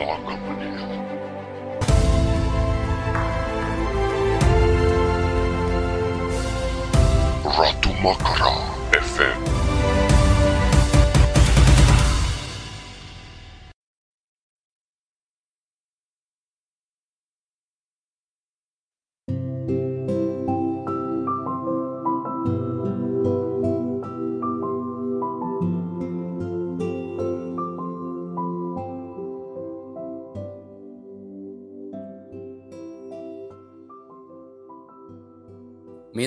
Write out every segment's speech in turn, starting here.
lock up in here. Ratu Makara FM.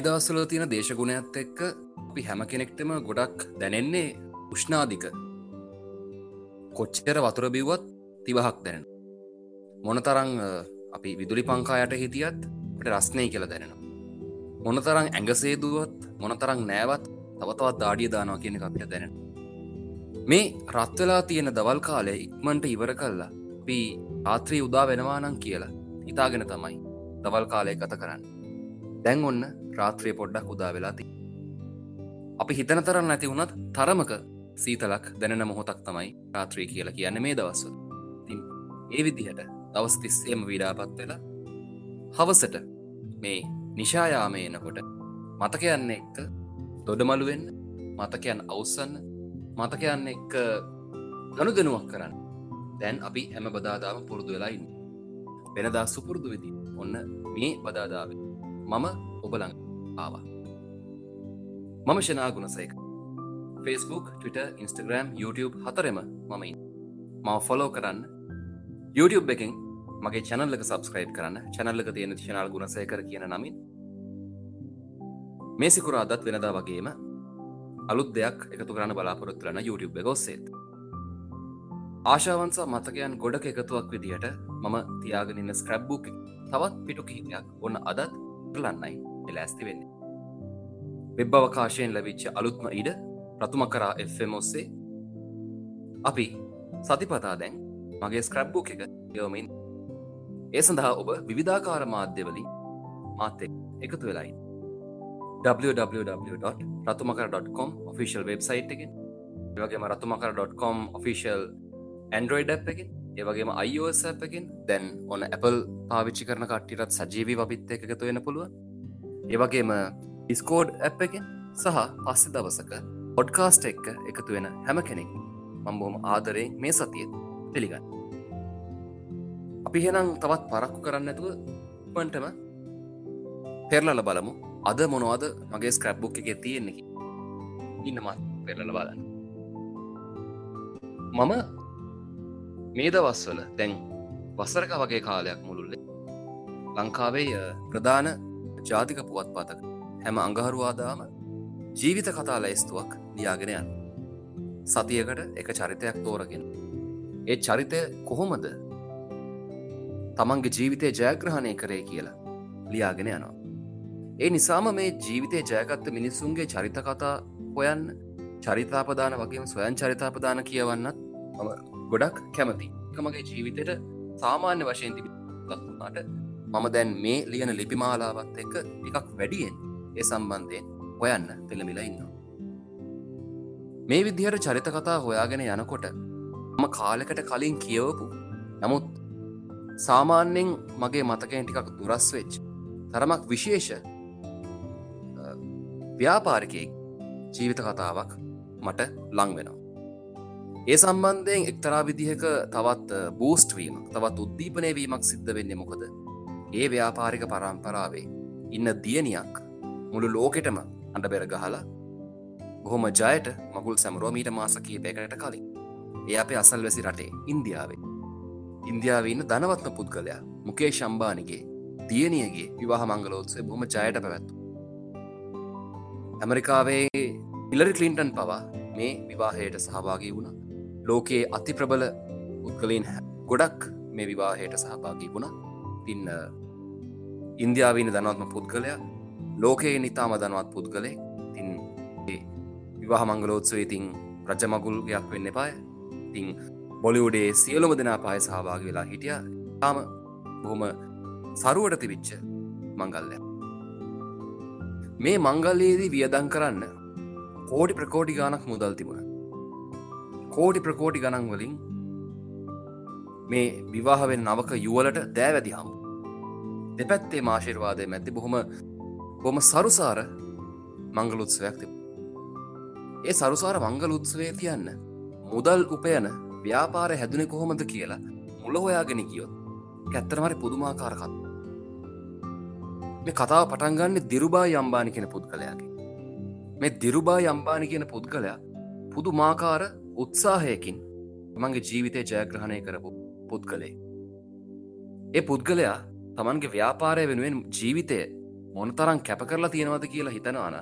දවස්සල තියෙන දේශගුණයක්ත් එක්ක අපි හැම කෙනෙක්ටම ගොඩක් දැනෙන්නේ උෂ්නාධික කොච්චර වතුර බිව්වත් තිවහක් දැනෙන. මොනතරං අපි විදුලි පංකායට හිටියත් ට රස්නය කියල දැනෙන මොනතරං ඇඟසේදුවත් මොනතරං නෑවත් තවතවත් දාඩිය දානවා කියන අපිට දැනෙන මේ රත්වෙලා තියෙන දවල් කාලේ ඉක්මන්ට ඉවර කල්ලා අපි ආත්‍රී උදා වෙනවානං කියලා හිතාගෙන තමයි දවල් කාලය ගත කරන්න. දැන් ඔන්න රාත්‍රය පොඩ්ඩක් උදා වෙලාති අපි හිතන තරන්න නැති වුණත් තරමක සීතලක් දැනෙන මොහොතක් තමයි රාත්‍රී කියලා කියන්න මේ දවස්ව ඒ විදිහට දවස් තිස්සේම විඩාපත් වෙලා හවසට මේ නිශායාමය එනකොට මතකයන්න එක්ක දොඩමළුවෙන් මතකයන් අවස්සන්න මතකයන්න එක්ක ගනු දෙනුවක් කරන්න. දැන් අපි හැම බදාදාම පුරුදු වෙලායින්න වෙනදා සුපුරුදු විදි ඔන්න මේ බදාදාව මම ඔබලං ආවා. මම ශනා ගුණසයක Facebook Twitter Instagram YouTube හතරෙම මමයි මව ෆොලෝ කරන්න. YouTube එකෙන් මගේ චැනල්ලක සබස්ක්‍රයිබ් කරන්න. චැනල්ලක තියෙන ශනල් ගුණසයකර කියන නමින්. මේසිකුරා අදත් වෙනදා වගේම අලුත් දෙයක් එකතු කරන්න බලාපොරොත්තුරන YouTube ගොස්සේත් ආශාවන්සා මතකයන් ගොඩක එකතුවක් විදිහට මම තියාගෙනන්න ස්ක්‍රබ්බුක් තවත් පිටු කිහිපයක් ඔන්න අදත් කරලන්නයි. එලෑස්ති වෙන්නේ. වෙබ් අවකාශයෙන් ලැවිච්ච අලුත්ම ඉඩ රතුම කරා එම් ඔස්සේ. අපි සතිපතා දැන් මගේ ස්ක්‍රබ්බුක් එක යෝමින් ඒ සඳහා ඔබ විවිධාකාර මාධ්‍යවලින් මාත්‍ය එකතු වෙලයි www.රතුමකර.com ඔෆිසිල් වෙබ්සයිට් එකෙන් වගේම රතුමකර.com ඔෆිසිල් ඇන්ඩරෝයිඩ් එකෙන් ඒවගේම අයිෝස එකෙන් දැන් ඔන්න Apple පාවිච්චි කරන කට්ටිටත් සජීවී පපිත්ත එකතු වෙන පුළුව ඒවගේම ඩිස්කෝඩ් ඇ් එකෙන් සහ පස්සෙ දවසක පොඩ්කාස්ට එක්ක එකතු වෙන හැම කෙනෙක් මම්බෝම ආදරයෙන් මේ සතිය පිළිගන්න. අපි හෙනම් තවත් පරක්කු කරන්න ඇතුව පන්ටම පෙරලල බලමු. අද මොනවද මගේ ස්ක්‍රප්බුක් එක තියෙන්නේ ඉන්නමත් පෙරලල බලන්න. මම මේ දවස්වල දැන් වස්සරක වගේ කාලයක් මුළුල්ලේ ලංකාවේ ප්‍රධාන ජාතික පුවත් පතක හැම අඟහරුවාදාම ජීවිත කතා ලැස්තුවක් ලියාගෙන යන්න. සතියකට එක චරිතයක් තෝරගෙන. ඒ චරිතය කොහොමද තමන්ගේ ජීවිතය ජයග්‍රහණය කරේ කියලා ලියාගෙන යනවා. ඒ නිසාම මේ ජීවිතය ජයගත්ත මිනිස්සුන්ගේ චරිත කතා හොයන්න චරිතාපදාන වගේම ස්වයන් චරිතාපදාන කියවන්නත් මම ගොඩක් කැමති මගේ ජීවිතයට සාමාන්‍ය වශයෙන් තිබට මම දැන් මේ ලියන ලිපිමාලාවත් එක එකක් වැඩියෙන් ඒ සම්බන්ධයෙන් හොයන්න පෙළමිලා ඉන්නවා. මේ විදිහට චරිත කතා හොයාගෙන යනකොට ම කාලෙකට කලින් කියවපු නමුත් සාමාන්‍යෙන් මගේ මතකයෙන් ටිකක් දුරස් වෙච්ච තරමක් විශේෂ ව්‍යාපාරිකයෙක් ජීවිත කතාවක් මට ලං වෙනවා. ඒ සම්බන්ධයෙන් එක්තරා විදිහක තවත් බූස්ට් වීම තවත් උද්දීපනය වීමක් සිද්ධ වෙන්න මොකද? ඒ ව්‍යාපාරික පරම්පරාවේ ඉන්න දියනියක් මුළු ලෝකෙටම අඩ බෙර ගහලා බොහොම ජයට මගුල් සැමරෝමීට මාස කීපයකට කලින්. ඒ අපේ අසල් වැසි රටේ ඉන්දියාවේ. ඉන්දියාවන්න ධනවත්ම පුද්ගලයා මුකේ ශම්බානිගේ දියනියගේ විවාහ මංගලෝත්සේ බොහම ජයට පැවැත්තු ඇමරිකාවේ ඉලරි කලින්ටන් පවා මේ විවාහයට සහභාගී වුණ. ලෝකයේ අති ප්‍රබල උත්කලින් ගොඩක් මේ විවාහයට සහභාගී වුණ. තින්න ඉන්දියාවීන දනවත්ම පුද්ගලයා ලෝකයේ නිතාම දනවත් පුද්ගලේ තින් විවාහ මංගලෝත්සව ඉතින් රජමගුල්ගයක් වෙන්න පාය තිං බොලිවුඩේ සියලුම දෙනා පාය සහභාග වෙලා හිටිය. තාම බොහොම සරුවට තිවිච්ච මංගල්ලය මේ මංගල්ලයේදී වියදං කරන්න කෝඩි ප්‍රකෝඩි ගානක් මුදල් තිබුණ. කෝඩි ප්‍රකෝඩි ගණන් වලින් මේ විවාහවෙන් නවක යුවලට දෑවැදි හම් දෙපැත්තේ මාශිර්වාදය මැති බොහොම බොම සරුසාර මංගලුත්සවයක් තිබ ඒ සරුසාර මංගල උත්සවේ තියන්න මුදල් උපයන ව්‍යාපාර හැදුනේ කොහොමද කියලා මුල හොයාගෙන කියොත් ඇත්තරමරි පුදුමාකාරකත් මේ කතාව පටන්ගන්න දිරුබා යම්බානි කියෙන පුද්ගලයාගේ. මේ දිරුබා යම්බානි කියන පුද්ගලයා පුදු මාකාර උත්සාහයකින් මගේ ජීවිතය ජයග්‍රහණය කරපු පුද්ගලේ ඒ පුද්ගලයා තමන්ගේ ව්‍යාපාරය වෙනුවෙන් ජීවිතය මොනතරං කැප කරලා තියෙනවද කියලා හිතනවාන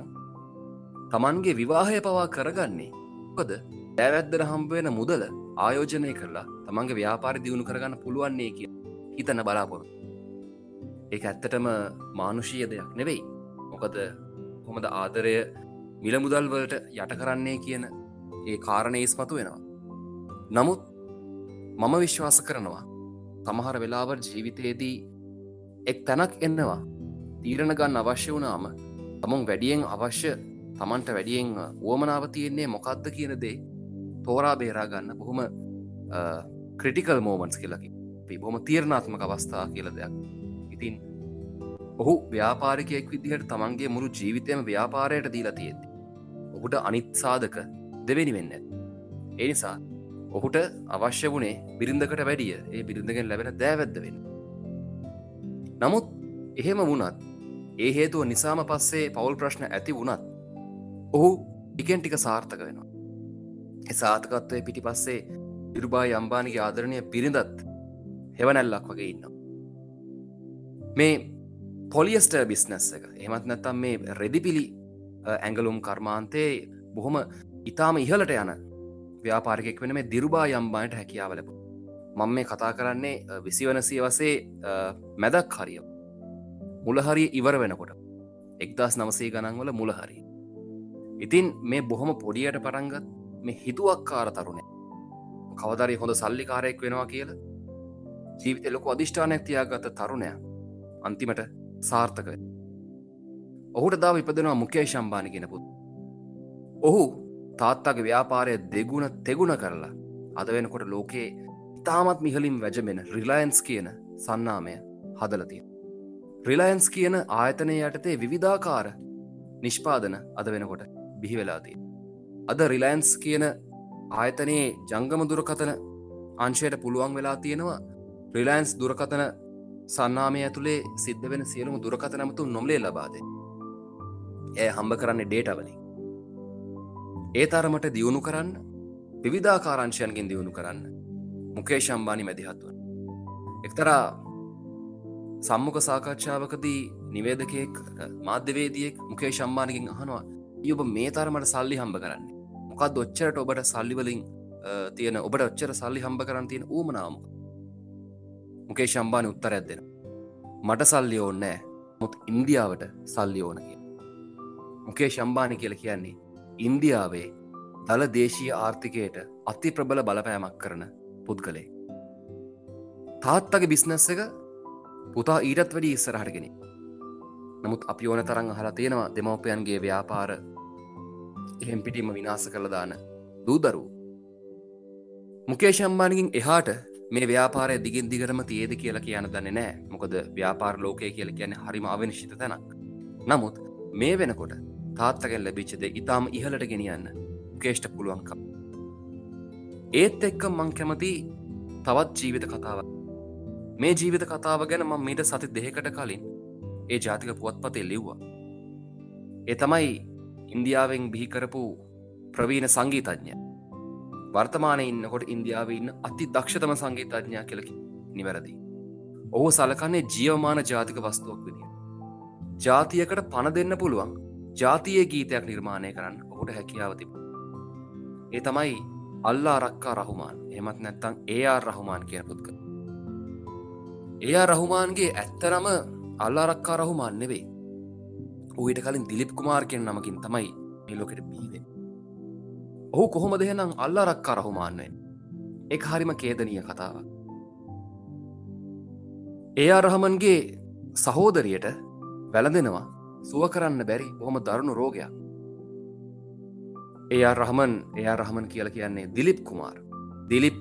තමන්ගේ විවාහය පවා කරගන්නේ කොද ඇවැද්දර හම්බවෙන මුදල ආයෝජනය කරලා තමන්ගේ ව්‍යාපාරි දියුණු කරගන්න පුළුවන්නේ කිය හිතන්න බලාපොරු ඒ ඇත්තටම මානුෂීය දෙයක් නෙවෙයි. මොකද හොමද ආදරය මිල මුදල්වලට යට කරන්නේ කියන ඒ කාරණය ඉස්මතු වෙනවා. නමුත් මම විශ්වාස කරනවා සමහර වෙලාවට ජීවිතයේදී එක් තැනක් එන්නවා තීරණ ගන්න අවශ්‍ය වනාම තමුන් වැඩියෙන් අවශ්‍ය තමන්ට වැඩියෙන් වුවමනාව තියෙන්නේ මොකක්ද කියන දේ තෝරා බේරා ගන්න බොහොම ක්‍රටිකල් මෝමන්ස් කියලකි බොහොම තීරණාත්මක අවස්ථා කියල දෙයක්. ඉතින් ඔහු ව්‍යාපාරිකයෙක් විදිහට තමන්ගේ මුළු ජීවිතයම ව්‍යාපාරයට දීලා තියෙද්දි ඔහුට අනිත් සාධක දෙවෙනි වෙන්න එනිසා ඔහුට අවශ්‍ය වනේ බිරිඳකට වැඩිය. ඒ බිරිඳගෙන් ලැබෙන දෑවැද්ද වෙන්න. නමුත් එහෙම වුණත් ඒ හේතුව නිසාම පස්සේ පවුල් ප්‍රශ්න ඇති වුණත් ඔහු ටිකෙන් ටික සාර්ථක වෙනවා. එසාතකත්වය පිටි පස්සේ ඉරුබා යම්බානිගේ ආදරණය පිරිඳත් හෙවනැල්ලක් වගේ ඉන්න මේ පොලියස්ට බිස්නස් එක එහමත් නැත්තම් මේ රෙදිපිලි ඇංගලුම් කර්මාන්තයේ බොහොම ඉතාම ඉහලට යන ව්‍යාපාරිකෙක් වෙන මේ දිරුබා යම්බායට හැකියාව ලැබ මං මේ කතා කරන්නේ විසිවනසය වසේ මැදක් හරිය. මුලහරිය ඉවර වෙනකොට. එක්දස් නවසේ ගණන්වල මුලහරි ඉතින් මේ බොහොම පොඩියට පටන්ගත් මේ හිතුවක්කාර තරුණේ කවදරි හොඳ සල්ලිකාරයෙක් වෙනවා කියලා ජීවිත ලොක අධිෂ්ඨානයක් තියාගත තරුණය අන්තිමට සාර්ථක ඔහුට දා විපදෙනවා මුකේ ශම්බානි කෙනපුත් ඔහු තාත්තගේ ව්‍යාපාරය දෙගුණ තෙගුණ කරලා අද වෙනකොට ලෝකයේ ඉතාමත් මිහලින් වැජමෙන රිලයින්ස් කියන සන්නාමය හදලතිය. රිලයින්ස් කියන ආයතනය යටතේ විවිධාකාර නිෂ්පාදන අද වෙනකොට බිහිවෙලාතිය. අද රිලයින්ස් කියන ආයතනයේ ජංගම දුරකතන අංශයට පුළුවන් වෙලා තියෙනවා රිලයින්ස් දුරකතන සන්නාමය ඇතුළේ සිද්ධ වෙන සියලුම දුරකතනමතු නොම්ලේ ලබාද. ඇය හම්බ කරන්නේ ඩේටවලින්. ඒ තරමට දියුණු කරන්න විවිධාකාරංශයන්ගෙන් දියුණු කරන්න මුකේ ශම්බානි මැදිහත්වන. එක්තරා සම්මුක සාකච්ඡාවකදී නිවේදකයෙක් මාධ්‍යවේදියෙක් මුකේ ශම්බානකින් අහනවා ඔබ මේ තරමට සල්ලි හම්බ කරන්නේ? මොකක් දොච්චරට ඔබට සල්ලිවලින් තියෙන ඔබට ඔච්චර සල්ලි හම්බ කරන්න තියෙන ඌමනාම මුකේ ශම්බාන උත්තර ඇදෙන මට සල්ලි ඕන්නෑ මුත් ඉන්දියාවට සල්ලි ඕන කිය මුකේ ශම්බානි කියල කියන්නේ ඉන්දියාවේ දළ දේශීය ආර්ථිකයට අති ප්‍රබල බලපෑමක් කරන පුද්ගලේ තාත්තගේ බිස්නස් එක පුතා ඊටත් වැඩි ඉස්සරහටගෙන නමුත් අපි ඕන තරං අහලා තියෙනවා දෙමවපයන්ගේ ව්‍යාපාර එහෙම් පිටිම විනාස කළ දාන දූදරු මුකේශම්බානකින් එහාට මේ ව්‍යාපාරය දිගින් දිගරම තියේද කියලා කියන දන්න නෑ මොකද ව්‍යාපාර ලෝකය කියල කියන හරිම අවිනිශ්ිත තැනක්. නමුත් මේ වෙනකොට තාත්තකෙන් ලැබිච්චද ඉතාම ඉහලට ගෙනියන්න කේෂ්ට පුළුවන්කම්. ඒත් එක්ක මං කැමති තවත් ජීවිත කතාව මේ ජීවිත කතාව ගැන ම මීට සති දෙකට කලින් ඒ ජාතික පුවත්පතේ ලිව්වා. ඒ තමයි ඉන්දියාවෙන් බිහිකරපු ප්‍රවීණ සංගීතඥ වර්තමානය ඉන්නකොට ඉන්දියාව ඉන්න අති දක්ෂතම සංගීතඥා කෙලකි නිවැරදි. ඔහු සලකන්නේ ජියවමාන ජාතික වස්තුවක් විදිිය ජාතියකට පණ දෙන්න පුළුවන් ජාතිය ගීතයක් නිර්මාණය කරන්න ඔහුට හැකියාව තිබ ඒ තමයි අල්ලා රක්කා රහුමාන්. එමත් නැත්තං ඒආ රහුමාන් කියන පුද්ග එයා රහුමාන්ගේ ඇත්තරම අල්ලාරක්කා රහුමාන් නෙවෙයි. ඌට කලින් දිලිප් කුමාර් කියෙන් නමකින් තමයි එලොකට බීවේ ඔහු කොහොම දෙහෙනම් අල්ලාරක්කා රහුමාන්වෙන් එක හරිම කේදනීය කතාවක්. එයා රහමන්ගේ සහෝදරියට වැළඳෙනවා. සුව කරන්න බැරි බොහොම දරුණු රෝගයක්. එයා රහමන් එයා රහමන් කියල කියන්නේ දිලිප් කුමාර්. දිලිප්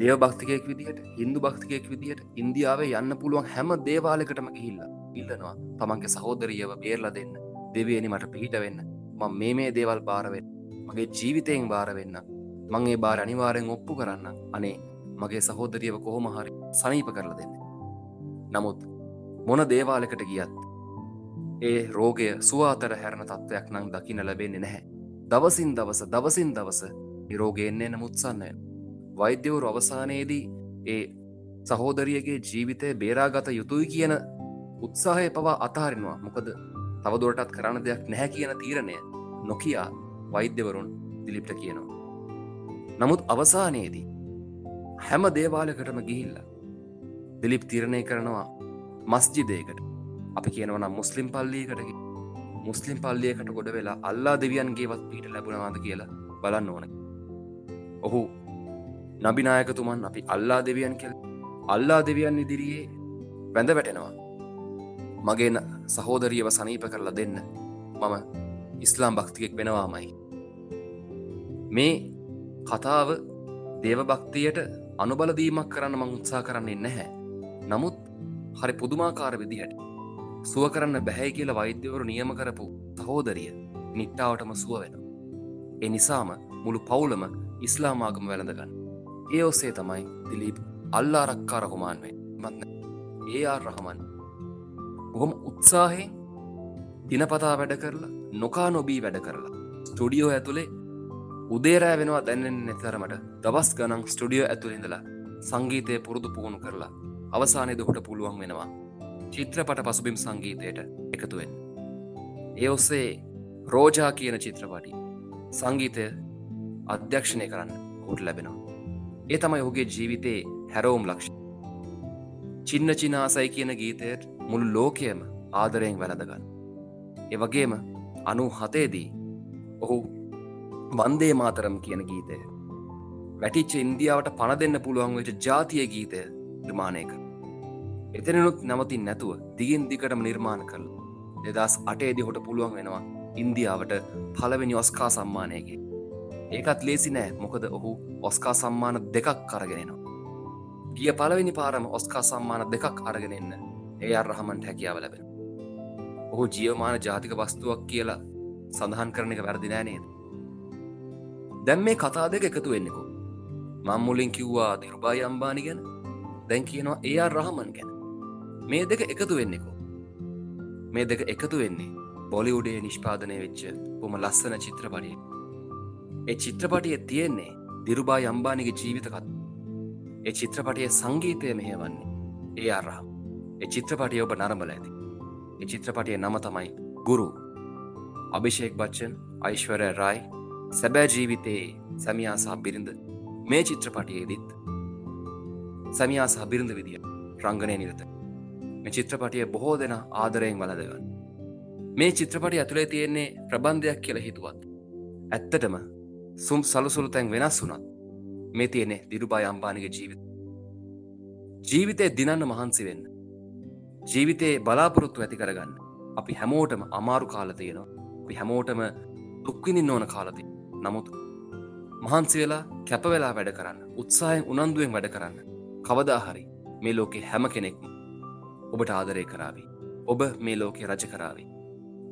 දේව භක්තිකයෙක් විදිහට හින්දු භක්තිකයෙක් විදිහට ඉන්දියාවේ යන්න පුළුවන් හැම දේවාලකටම ගිහිල්ල ඉල්ලනවා. තමන්ගේ සහෝදරියව බේරලා දෙන්න දෙවියනි මට පිහිට වෙන්න. ම මේ මේ දේවල් බාරවෙන්න මගේ ජීවිතයෙන් බාරවෙන්න මංගේ බාර අනිවාරයෙන් ඔප්පු කරන්න. අනේ මගේ සහෝදරියව කොහොමහරි සනීප කරලා දෙන්න. නමුත් මොන දේවාලකට ගියත් ඒ රෝගය සුවාතර හැරණ තත්ත්වයක් නං දකින ලැබෙන්නේ නැහැ. දවසින් දවස දවසින් දවස නිරෝගයෙන්නේ නමුත්සන්නය වෛද්‍යවරු අවසානයේදී ඒ සහෝදරියගේ ජීවිතය බේරාගත යුතුයි කියන උත්සාහය පවා අතහරිනවා මොකද තවදුරටත් කරන්න දෙයක් නැහැ කියන තීරණය නොකයා වෛද්‍යවරුන් දිලිප්ට කියනවා. නමුත් අවසානයේදී හැම දේවාලකටම ගිහිල්ල දිලිප් තීරණය කරනවා මස්ජිදයකට. අපි කියනවනම් මුස්ලිම් පල්ලියකටකි මුස්ලිම් පල්ලියකට ගොඩ වෙලා අල්ලා දෙවියන්ගේවත් පීට ලැබුණවාද කියලා බලන්න ඕන. ඔහු නබිනායකතුමන් අපි අල්ලා දෙවියන් කෙල් අල්ලා දෙවියන් ඉදිරියේ වැඳ වැටෙනවා. මගේ සහෝදරියව සනීප කරලා දෙන්න. මම ඉස්ලාම් භක්තියෙක් වෙනවාමයි. මේ කතාව දේවභක්තියට අනුබලදීමක් කරන්න මං උත්සා කරන්නේ නැහැ. නමුත් හරි පුදුමාකාර විදිහට සුව කරන්න බැහැ කියලා වෛද්‍යවරු නියම කරපු සහෝදරිය නිට්ටාවටම සුව වෙන. එ නිසාම මුළු පවුලම ඉස්ලාමාගම වැළඳගන්න. ඒ ඔස්සේ තමයි දිලීප් අල්ලා රක්කා රහුමාන්වේ මත්න ඒ ආ රහමන් බොහොම උත්සාහයෙන් දිනපතා වැඩ කරලා නොකා නොබී වැඩ කරලා ස්ටඩියෝ ඇතුළේ උදේරෑ වෙනවා දැන්නෙන් නැතරමට දවස් ගනං ස්ටඩියෝ ඇතුළිඳලා සංගීතය පුරුදු පුහුණු කරලා අවසානය දුහට පුළුවන් වෙනවා චිත්‍රපට පසුබිම් සංගීතයට එකතුවෙන්. ඒ ඔස්සේ රෝජා කියන චිත්‍රපටි සංගීතය අධ්‍යක්ෂණය කරන්න හුට ලැබෙනවා. ඒ තමයි ඔහුගේ ජීවිතයේ හැරෝම් ලක්ෂ. චින්න චිනාසයි කියන ගීතයට මුළු ලෝකයම ආදරයෙන් වැළඳගන්න. එවගේම අනු හතේදී ඔහු වන්දේ මාතරම් කියන ගීතය. වැටිච්ච ඉන්දියාවට පණ දෙන්න පුළුවන් වෙච ජාතිය ගීතය නිර්මාණය කර. එතනනුත් නැවතින් නැතුව දිගින් දිකටම නිර්මාණ කරල දෙදස් අටේදි හොට පුළුවන් වෙනවා ඉන්දියාවට පලවෙනි ඔස්කා සම්මානයගේ ඒකත් ලේසි නෑ මොකද ඔහු ඔස්කා සම්මාන දෙකක් කරගෙනෙනවා ගිය පලවෙනි පාරම ඔස්කා සම්මාන දෙකක් අරගෙනන්න ඒ අර්රහමන්ට හැකියාව ලැබෙන ඔහු ජියවමාන ජාතික වස්තුවක් කියලා සඳහන් කරන එක වැරදි නෑනේද දැම් මේ කතා දෙක එකතු වෙන්නෙකු. මංමුලින් කිව්වා දිරුබායි අම්බානි ගැන දැන් කියනවා ඒ රහමන් ගැන. මේ දෙක එකතු වෙන්නෙකු. මේ දෙක එකතු වෙන්නේ බොලිවුඩේ නිෂ්පාදනය වෙච්ච බොම ලස්සන චිත්‍රපටිය. ඒ චිත්‍රපටිය තියෙන්නේ දිරුබා යම්බානිගේ ජීවිතකත්. ඒ චිත්‍රපටිය සංගීතය මෙහවන්නේ ඒ අරහම් ඒ චිත්‍රපටිය ඔබ නරඹල ඇති. ඒ චිත්‍රපටිය නම තමයි ගුරු. අභිෂේක් බච්චන් යිශ්වරය රයි සැබෑ ජීවිතයේ සැමියා සහ බිරිඳ. මේ චිත්‍රපටියේදිත් සැමියා සහ බිරිඳ විදිිය රංගනය නිරත. මේ චිත්‍රපටිය බොහෝ දෙන ආදරයෙන් වලදගන්න. මේ චිත්‍රපටි ඇතුළේ තියෙන්නේ ප්‍රබන්ධයක් කියල හිතුවත්. ඇත්තටම සුම් සලසුළු තැන් වෙනස් වුනත් මේ තියනෙ දිරුබා අම්පානික ජීවිත. ජීවිතය දිනන්න මහන්සි වෙන්න. ජීවිතයේ බලාපොරොත්තු ඇති කරගන්න අපි හැමෝටම අමාරු කාල තියෙනවා අපි හැමෝටම දුක්විනින් ඕන කාලති නමුත් මහන්සි වෙලා කැපවෙලා වැඩ කරන්න උත්සාහයෙන් උනන්දුවෙන් වැඩ කරන්න කවදාහරි මේ ලෝකෙ හැම කෙනෙක්ම ඔබට ආදරය කරාවී. ඔබ මේ ලෝකෙ රජ කරාවී.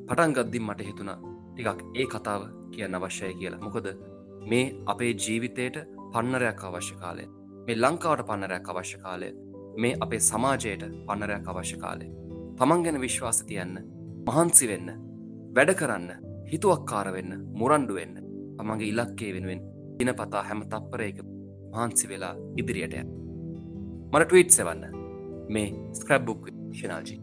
පටන් ගද්දිම් මට හිතුණා ටිකක් ඒ කතාව කියන්න අවශ්‍යය කියලා මොකද මේ අපේ ජීවිතයට පන්නරයක් අවශ්‍ය කාලය මේ ලංකාවට පන්නරයක් අවශ්‍ය කාලය මේ අපේ සමාජයට පන්නරයක් අවශ්‍ය කාලේ. තමන් ගැන විශ්වාස තියන්න මහන්සි වෙන්න වැඩ කරන්න හිතුවක්කාර වෙන්න මුරන්ඩු වෙන්න තමන්ගේ ඉලක්කේ වෙනුවෙන් දින පතා හැම තප්පරයක මහන්සි වෙලා ඉදිරියට මට ට්වීට් සෙවන්න මේ ස්ක්‍රබ්බුක් ශනාජී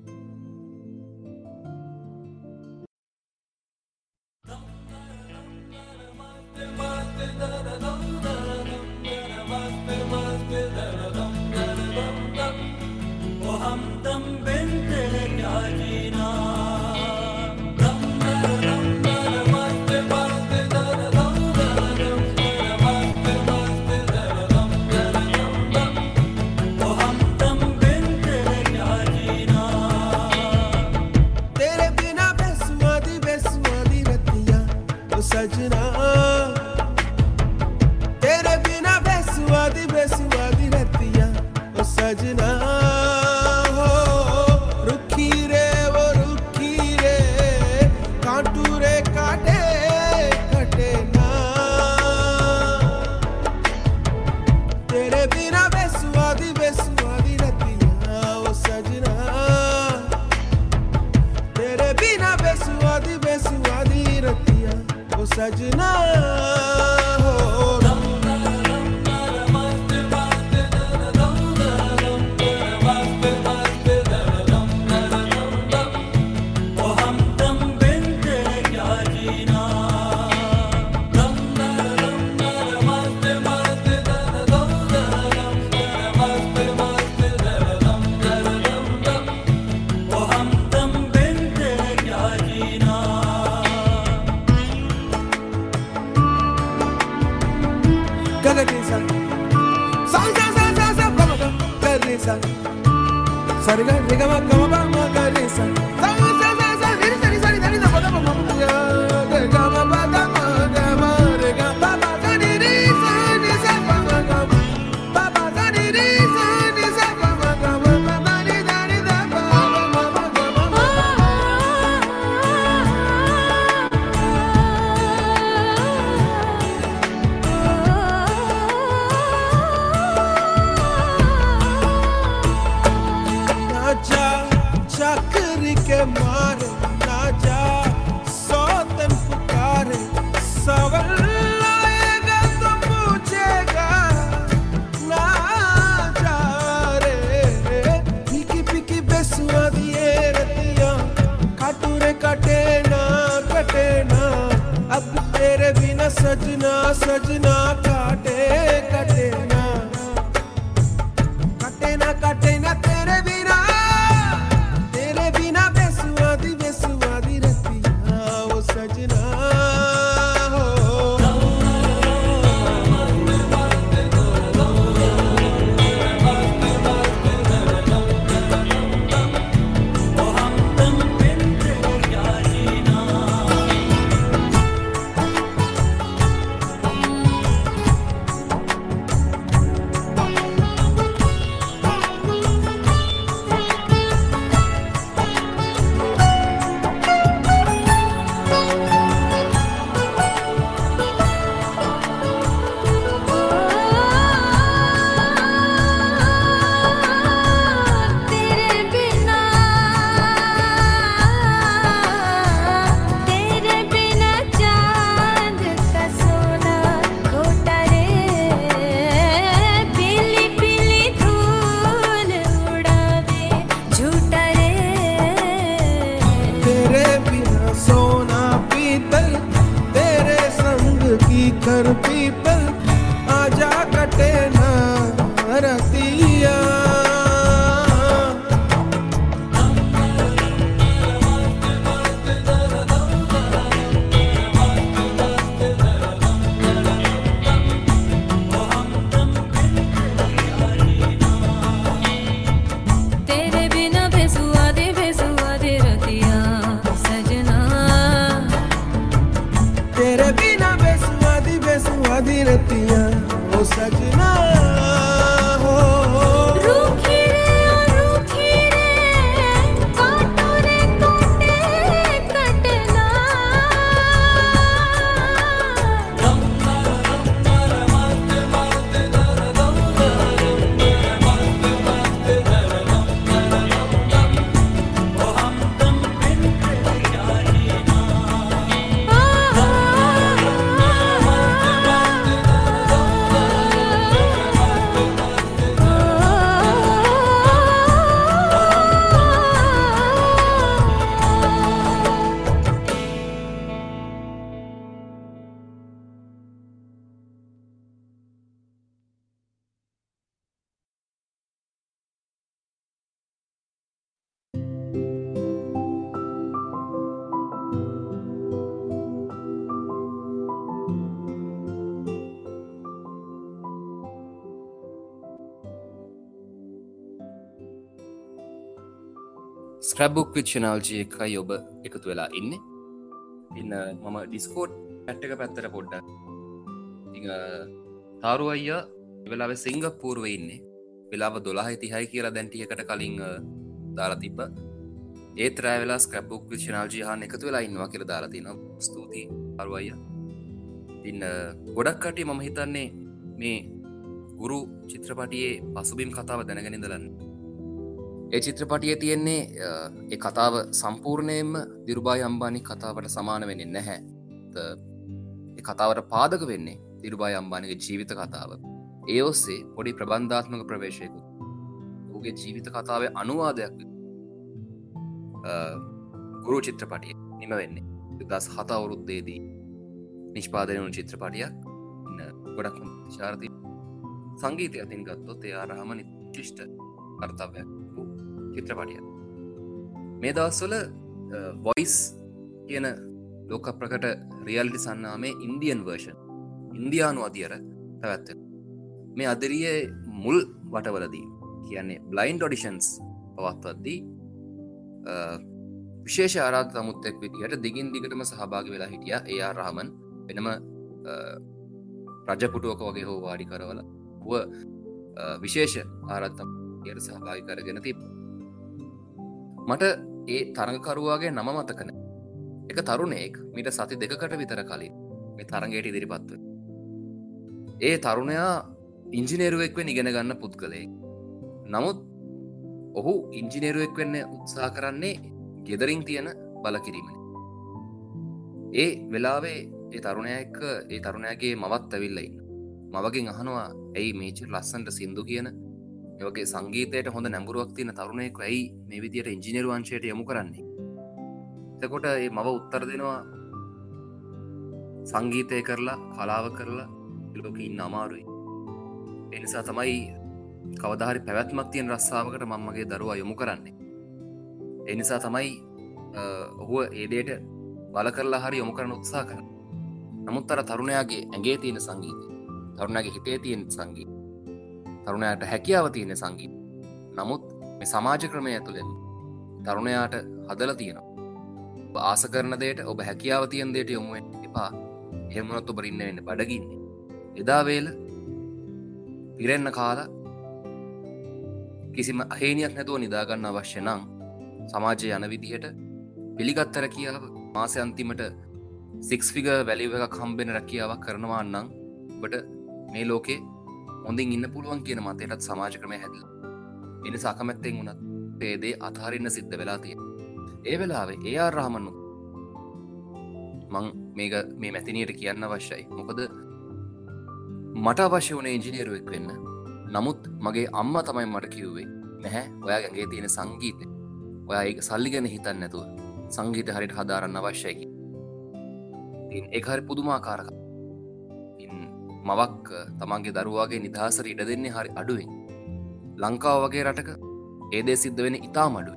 ට්‍රැබුක් වික්ෂනාල්ජය එකයි ඔබ එකතු වෙලා ඉන්න. ඉන්න මම ඩිස්කෝට් ඇට්ටක පැත්තර පොඩ්ඩ තාරු අයියා වෙලාව සිංගපූර්ව ඉන්නේ. වෙලාව දොලාහි තිහයි කියලා දැන්ටියකට කලින් දාලා තිබ ඒ ත්‍රෑවෙලා ස්ක්‍රබ්බුක් වික්ෂනාල්ජී හා එකතු වෙලා ඉන්නවා කියල දාලාතින ස්තුතියි අරු අයිය. ඉන්න ගොඩක් කටේ මම හිතන්නේ මේ ගුරු චිත්‍රපටියේ පසුබිම් කතාව දැනගෙනදලන්න ඒ චිත්‍රපටිය තියෙන්නේ ඒ කතාව සම්පූර්ණයෙන්ම දිරුබායි අම්බානි කතාවට සමාන වෙන්නේ නැහැ. කතාවට පාදක වෙන්නේ දිරුබායි අම්බානගේ ජීවිත කතාව. ඒ ඔස්සේ පොඩි ප්‍රබන්ධාත්මක ප්‍රවේශයකු. ගේ ජීවිත කතාවේ අනුවාදයක් ගුරු චිත්‍රපටිය නිම වෙන්නේ. දස් හත අවුරුද්දේදී නිෂ්පාදනයු චිත්‍රපටියක්. ගොඩක් ශාර්ති සංගීතය අතින් ගත්තොත් එයා රහම නිශිෂ්ට අර්ථවයක් චිත්‍රපටිය. මේ දවස්වල වොයිස් කියන ලෝක ප්‍රකට රියල්ටි සන්නාමේ ඉන්දියන් වර්ෂන් ඉන්දයානු අධියර පැවැත්ව මේ අදරියේ මුල් වටවලදී කියන්නේ බ්ලයින්් ඩොඩිෂන්ස් පවත්වද්දී විශේෂ ආරාධ තමුත්තෙක් විදිහට දිගින් දිගටම සහභාග වෙලා හිටිය එයා රහමන්. වෙනම රජපුටුවක වගේ හෝ වාඩි කරවල හුව විශේෂ ආරත්තම් යට සහභාගි කරගෙන තිබ මට ඒ තරඟකරුවාගේ නම මතකන එක තරුණෙක් මිට සති දෙකට විතර කලින් මේ තරගයට ඉදිරිපත්ව ඒ තරුණයා ඉංජිනේරුවෙක්වෙන් ඉගෙන ගන්න පුද්ගලයෙක්. නමුත් ඔහු ඉංජිනේරුවෙක් වෙන්න උත්සා කරන්නේ ගෙදරින් තියෙන බලකිරීමන ඒ වෙලාවේ ඒ තරුණය එක්ක ඒ තරුණයගේ මවත් ඇවිල්ලයින්න මවගෙන් අහනවා ඇයි මේචර් ලස්සන්ට සිින්දු කියන ඒවගේ සංගීතයට හොඳ නැඹුරුවක් තියන තරුණයෙක් ඇයි මේ විදියට ඉංජිනරුවංශයට යොමු කරන්නේ? එතකොට ඒ මව උත්තර දෙනවා සංගීතය කරලා කලාව කරලා ලෝක ඉන්න අමාරුයි. එනිසා තමයි කවදාහරි පැවැත්මක් තියෙන් රස්සාාවකට මම්මගේ දරුවා යොමු කරන්නේ. එනිසා තමයි ඔහුව ඒදේට බල කරලා හරි යොමු කරන උත්සා කර නමුත් අර තරුණයාගේ ඇගේ තියෙන සංගීත තරුණගේ හිතේ තියෙන සංගී තරුණයට හැකියාව තියෙන සංගීත. නමුත් මේ සමාජ ක්‍රමය ඇතුළෙන් තරුණයාට හදල තියෙනවා. ආස කරන දේට ඔබ හැකියාව තියන් දේට යොමුුවෙන් එපා. හෙමනොත් ඔබ ඉන්න වෙන්න බඩගින්නේ. එදාවේල පිරෙන්න කාලා කිසිම අහේනියක් නැතුව නිදාගන්න අවශ්‍ය නං සමාජය යන විදිහට පිළිගත්තර කියාව මාසය අන්තිමට සික්ස් ෆිග වැලිව එක කම්බෙන රැකියාවක් කරනවා අන්නම් බට මේ ලෝකේ හොඳින් ඉන්න පුළුවන් කියන මතයටත් සමාජ ක්‍රමය හැදල. එනි සකමැත්තෙන් වුණත් පේදේ අතාරන්න සිද්ධ වෙලා තිය ඒ වෙලාවේ ඒ ආරාමන්නු මං මේක මේ මැතිනයට කියන්න අවශ්‍යයි. මොකද මට අවශ්‍ය වන ඉංජිනේරුවෙක් වෙන්න. නමුත් මගේ අම්ම තමයි මට කිව්වේ නැහැ ඔයාගගේ තියෙන සංගීතය. ඔයා ඒ සල්ලි ගැන හිතන්න නැතුව සංගීත හරිට හදාරන්න අවශ්‍යයකි ඒහරි පුදුමාකාරක මවක් තමන්ගේ දරුවාගේ නිදහසර ඉඩ දෙන්නේ හරි අඩුවෙන්. ලංකාව වගේ රටක ඒදේ සිද්ධ වෙන ඉතා මඩු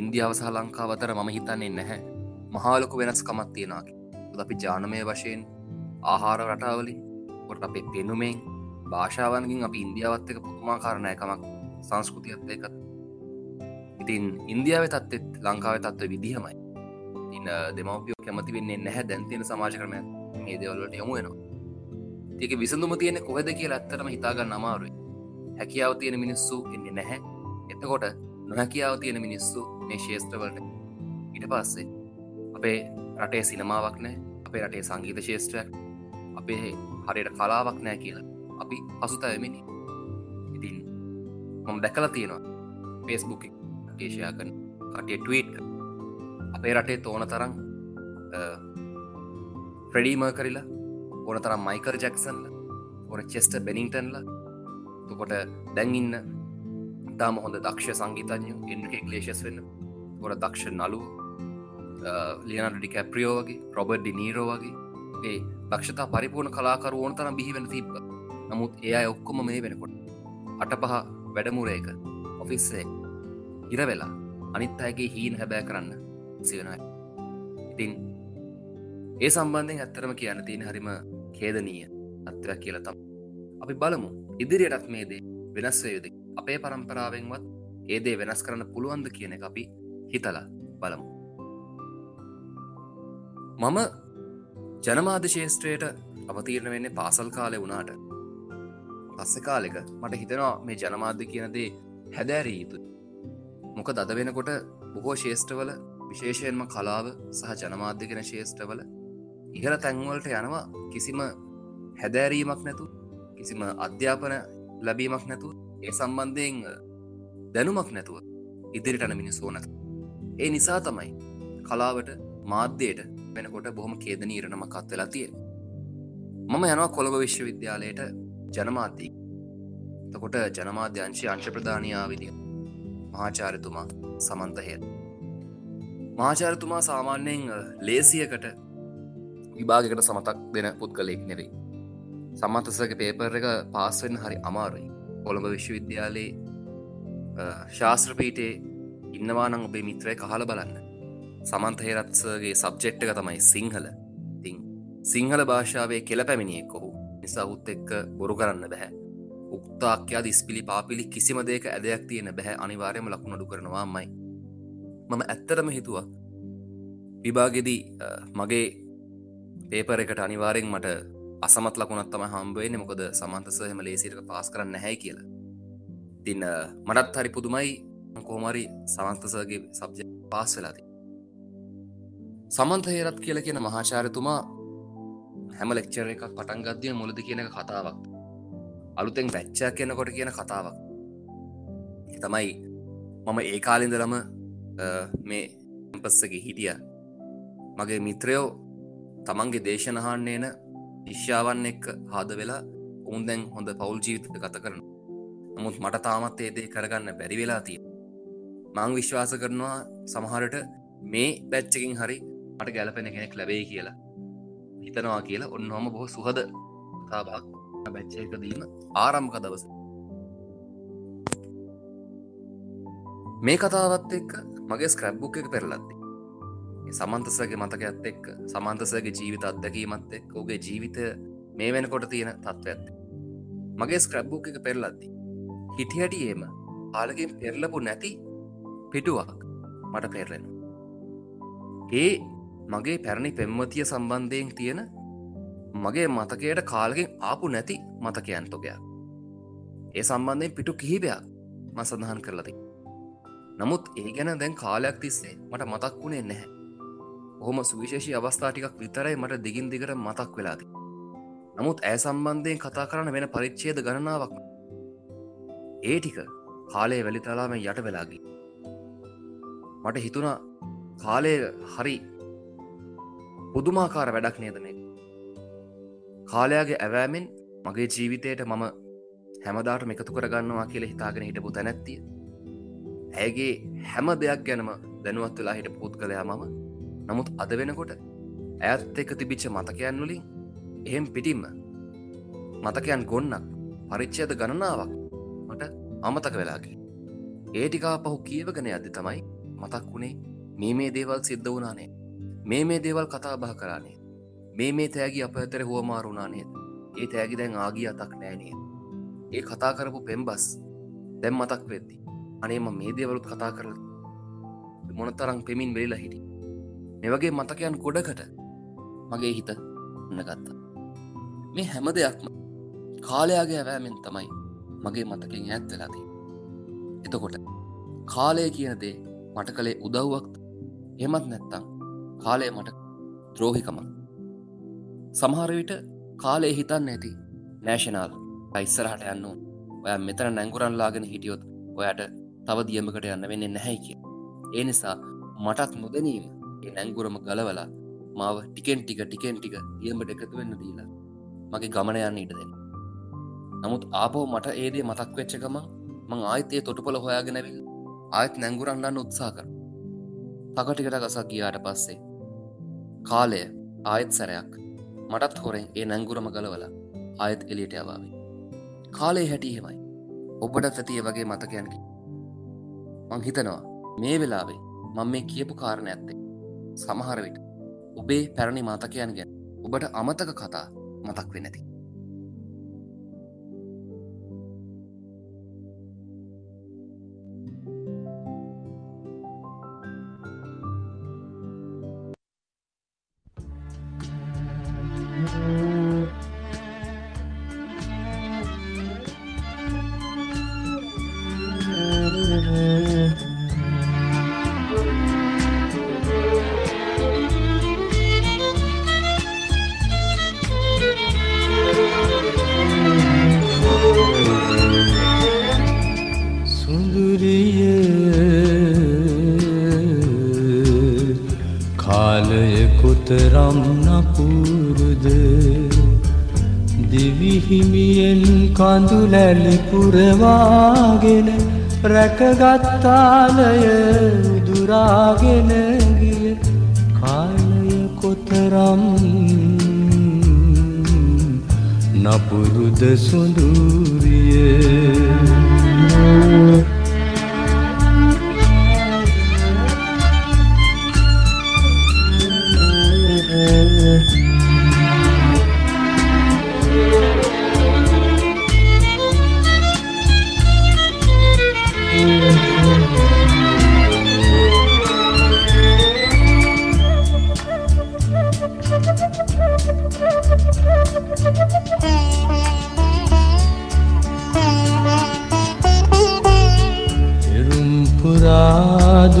ඉන්දියාව සහ ලංකාවතර මම හිතන්නේ නැහැ. මහාලොකු වෙනස් කමත් තියෙනකි අපි ජානමය වශයෙන් ආහාර රටාවලින් ොට අපේ පෙනුමෙන් භාෂාවන්ගින් අපි ඉන්දියාවත් එක පුතුමාකාරණයකමක් සංස්කෘතියත් එකත් ඉතින් ඉන්දියාව තත්ත්ෙත් ලංකාව තත්ව විදිහමයි. ඉන්න දෙමවපියෝ කැමති වෙන්නේ නැහැ. දැන්තියෙන සමාජ කරම මේ දෙවල්ලට යමුවෙනවා ඒක විසඳුම තියෙන කොහෙද කියලා ඇත්තරම හිතාගන්න අමාරුයි. හැකියාව තියෙන මිනිස්සු එන්නේ නැහැ. එතකොට නොහැකියාව තියෙන මිනිස්සු මේ ශේෂත්‍රවලට ඉට පස්සේ අපේ රටේ සිනමාවක් නෑ අපේ රටේ සංගීත ශේෂත්‍රයක් අපේ හරියට කලාවක් නෑ කියලා අපි පසුතයමිනි ඉතින් මම දැකලා තියෙනවා පේස්බුක් ඒෂයා කන කටිය ටීට් අපේ රටේ තෝන තරම් ෆ්‍රඩීම කරලා ඕන තරම් මයිකර් ජැක්සන්ල ඕන චෙස්ට බෙනිින්ටන්ල තුකොට දැන්ඉන්න තාම හොඳ දක්ෂ සංගීතඥ ඉන්ඩ්‍රක ලේශස් වෙන්න. ගොඩ දක්ෂ නලු ලියනට ඩිකැප්‍රියෝ වගේ රොබර් ඩි නීරෝ වගේ ඒ දක්ෂතා පරිපූර්ණ කලාකර ඕන තරම් බිහිවෙන තිබ්බ. නමුත් ඒ ඔක්කොම මේ වෙනකොට අට පහ වැඩමුරේක ඔෆිස්සේ ඉර වෙලා අනිත් අයගේ හීන හැබෑ කරන්න සිවනයි ඉතින් ඒ සම්බන්ධයෙන් ඇත්තරම කියන්න තියෙන හරිම කේදනීය අත්වයක් කියල තම් අපි බලමු ඉදිරියටත් මේ දේ වෙනස්වයුද අපේ පරම්පරාවෙන්වත් ඒදේ වෙනස් කරන්න පුළුවන්ද කියන එක අපි හිතලා බලමු. මම ජනමාධ ශේෂත්‍රයට අවතීරණ වෙන්නේ පාසල් කාලෙ වුණාට. පස්ස කාලෙක මට හිතනවා මේ ජනමාධ්‍ය කියනදේ හැදෑරී යුතු මොක දද වෙනකොට බොහෝ ශේෂ්ඨවල විශේෂයෙන්ම කලාව සහ ජනමාධ්‍ය කෙන ශේෂ්ඨවල ඉහළ තැන්වලට යනවා කිසිම හැදෑරීමක් නැතු කිසිම අධ්‍යාපන ලැබීමක් නැතු ඒ සම්බන්ධයෙන් දැනුමක් නැතුව ඉදිරිටන මිනිස්සෝනක ඒ නිසා තමයි කලාවට මාධ්‍යයට වෙනකොට බොහොම කේදනීරණම කත් වෙලා තිය මම යනවා කොළඹ විශ්වවිද්‍යාලයට ජනමාධ්‍යී තකොට ජනමාධ්‍යංශය අංශ ප්‍රධානයාවිදිය මහාචාරතුමා සමන්තහය මහාචාරතුමා සාමාන්‍යයෙන් ලේසියකට විභාගකට සමතක් දෙන පුද්ගලයෙක් නෙවෙයි. සම්මතසක පේපර් එක පාස්වෙන් හරි අමාරුයි. කොළඹ විශ්වවිද්‍යාලයේ ශාස්ත්‍රපීටේ ඉන්නවානං ඔබේ මිත්‍රය කහල බලන්න. සමන්තහේරත්සගේ සබ්ජෙක්්ක තමයි සිංහල. තිං සිංහල භාෂාවේ කෙල පැමිණියෙක් ඔහු. නිසා උත් එක්ක බොරු කරන්න බැහැ. උක්තාක්‍යයා දිස්පිලි පාපිලි කිසිම දේක ඇදයක් තියෙන බැහැ. අනිවාරයම ලකුණඩු කරනවාමයි මම ඇත්තරම හිතුවා විභාගෙදී මගේ පේපර එකට අනිවාරෙන් මට අසමත් ලකුණත් තම හම්බුවේන මොකද සමන්තසහම ලේසිරක පාස් කරන්න නැහැ කියලා. තින්න මටත් හරි පුදුමයි කෝමරි සමන්තසගේ සබ්ජ පාස් වෙලාති සමන්ත හේරත් කියල කියන මහාචාරතුමා හැම ලෙක්චර එකක් පටන්ගදදිය මුලද කියන කතාවක්. අලුතෙන් පැච්චා කියනකොට කියන කතාවක්. තමයි මම ඒ කාලින්දලම මේ පස්සක හිටිය. මගේ මිත්‍රයෝ තමන්ගේ දේශනහන්නේන විශ්‍යාවන් එක්ක හාද වෙලා උන් දැන් හොඳ පවුල් ජීවිත ගත කරන නමුත් මට තාමත් ඒදේ කරගන්න බැරි වෙලා තිය මං විශ්වාස කරනවා සමහරට මේ බැච්චකින් හරි මට ගැලපෙන කෙනෙක් ලැබේ කියලා. හිතනවා කියලා ඔන්නහොම බොහෝ සුහද කතාබක් බැච්චයකදීම ආරම්භක දවස. මේ කතාවත් එක්ක මගේ ස්ක්‍රැබ්බුක් එක පෙරලද්දි සමන්තසගේ මතකඇත් එක්ක සමන්තසගේ ජීවිත අත්දැකීමත් එක් ඔගේ ජීවිතය මේ වෙනකොට තියෙන තත්ත්ව ඇත්ත මගේ ස්ක්‍රැබ්බුක් එක පෙරලද්දි හිටියටියේම ආලකින් පෙරලපු නැති පිටුවක් මට පෙරලෙන ඒ මගේ පැරණි පෙම්මතිය සම්බන්ධයෙන් තියෙන මගේ මතකයට කාලකින් ආපු නැති මතකයන් තොගයක්. ඒ සම්බන්ධයෙන් පිටු කිහිපයක් ම සඳහන් කරලති නමුත් ඒ ගැන දැන් කාලයක් තිස්සේ මට මතක් වුණේ නැහැ. ඔහොම සුවිශේෂී අවස්ථාටිකක් විතරයි මට දිගින් දිගට මතක් වෙලාති නමුත් ඇය සම්බන්ධයෙන් කතා කරන්න වෙන පරිච්චේද ගණනාවක් ඒ ටික කාලේ වැලිතලාම යට වෙලාගී මට හිතුණා කාලය හරි පුදුමාකාර වැඩක් නේද මේ කාලයාගේ ඇවෑමෙන් මගේ ජීවිතයට මම හැමදාට එකතු කරගන්නවා කියල හිතාගෙන හිටපු තැනැත්තිය. ඇයගේ හැම දෙයක් ගැනම දැනුවත් වෙලා හිට පුත් කළයා මම නමුත් අද වෙනකොට ඇත් එක තිබිච්ච මතකයන් වලින් එහෙම් පිටිම්ම මතකයන් ගොන්නක් පරිච්චයද ගණනාවක් මට අමතක වෙලාගේ ඒටිකා පහු කියවගෙන අද තමයි මතක් වුණේ මේ මේ දේවල් සිද්ධ වනානේ මේ මේ දේවල් කතා බහ කරන්නේ මේ මේ තෑගි අප ඇතර හුවමාරුණානේද ඒ තෑගි දැන් ආගිය අතක් නෑනේ ඒ කතා කරපු පෙම්බස් දැම් මතක් වෙද්දි අනේම මේ දේවලුත් කතා කරල මොනතරං පෙමින් වෙලා හිටි මෙවගේ මතකයන් ගොඩකට මගේ හිත නගත්තා මේ හැම දෙයක්ම කාලයාගේ ඇවෑමෙන් තමයි මගේ මතකින් ඇත් වෙලාදී එතකොට කාලය කියන දේ මට කළේ උදව්වක්ත් එමත් නැත්තම් කාලය මට ද්‍රෝහිකමක්. සමහරවිට කාලේ හිතන්න ඇති නෑෂනල් පයිස්සරහට යන්න ඔය මෙතන නැංගුරන්ලාගෙන හිටියොත් ඔයට තව දියමකට යන්න වෙන්න නැහැ කිය ඒ නිසා මටත් නොදැනීම ඒ නැංගුරම ගලවලා මාව ටිකෙන් ටික ටිකෙන් ටික දියමට එකතු වෙන්න දීලා මගේ ගමන යන්න ඉට දෙන්න. නමුත් ආපෝ මට ඒදේ මතක් වෙච්චකම මං ආයිතයේ තොටුපොල හොයාගෙනැවිල් ආයත් නැංගුරන්නන්න උත්සා කර. තකටිකට ගසක් ගියාට පස්සේ කාලය ආයත් සැරයක් මටත් හොරෙන් ඒ නැංගුරම ගලවල ආයත් එලියට යවාවි කාලේ හැටිහෙමයි ඔබට ඇතිය වගේ මතකයන්කි මං හිතනවා මේ වෙලාවේ මං මේ කියපු කාරණ ඇත්තේ සමහරවිට ඔබේ පැරණි මතකයන් ගැන ඔබට අමතක කතා මතක් වෙනැති රැකගත්තාලය දුරාගෙන ගිය කාලය කොතරම් නපුරුද සුඳූරිය.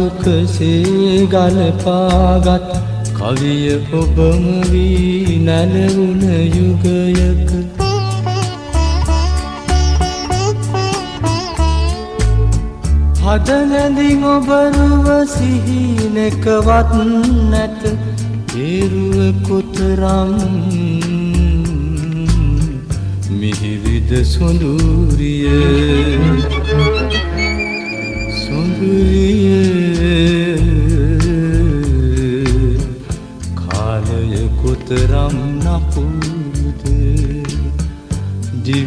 දුකසේ ගලපාගත් කවිය ඔබම වී නැලවුණ යුගයක. හදනැඳින් ඔබරුව සිහිනෙකවත් නැත. ඒරුව කොතරම් මිහිවිද සොඳූරිය? කාලය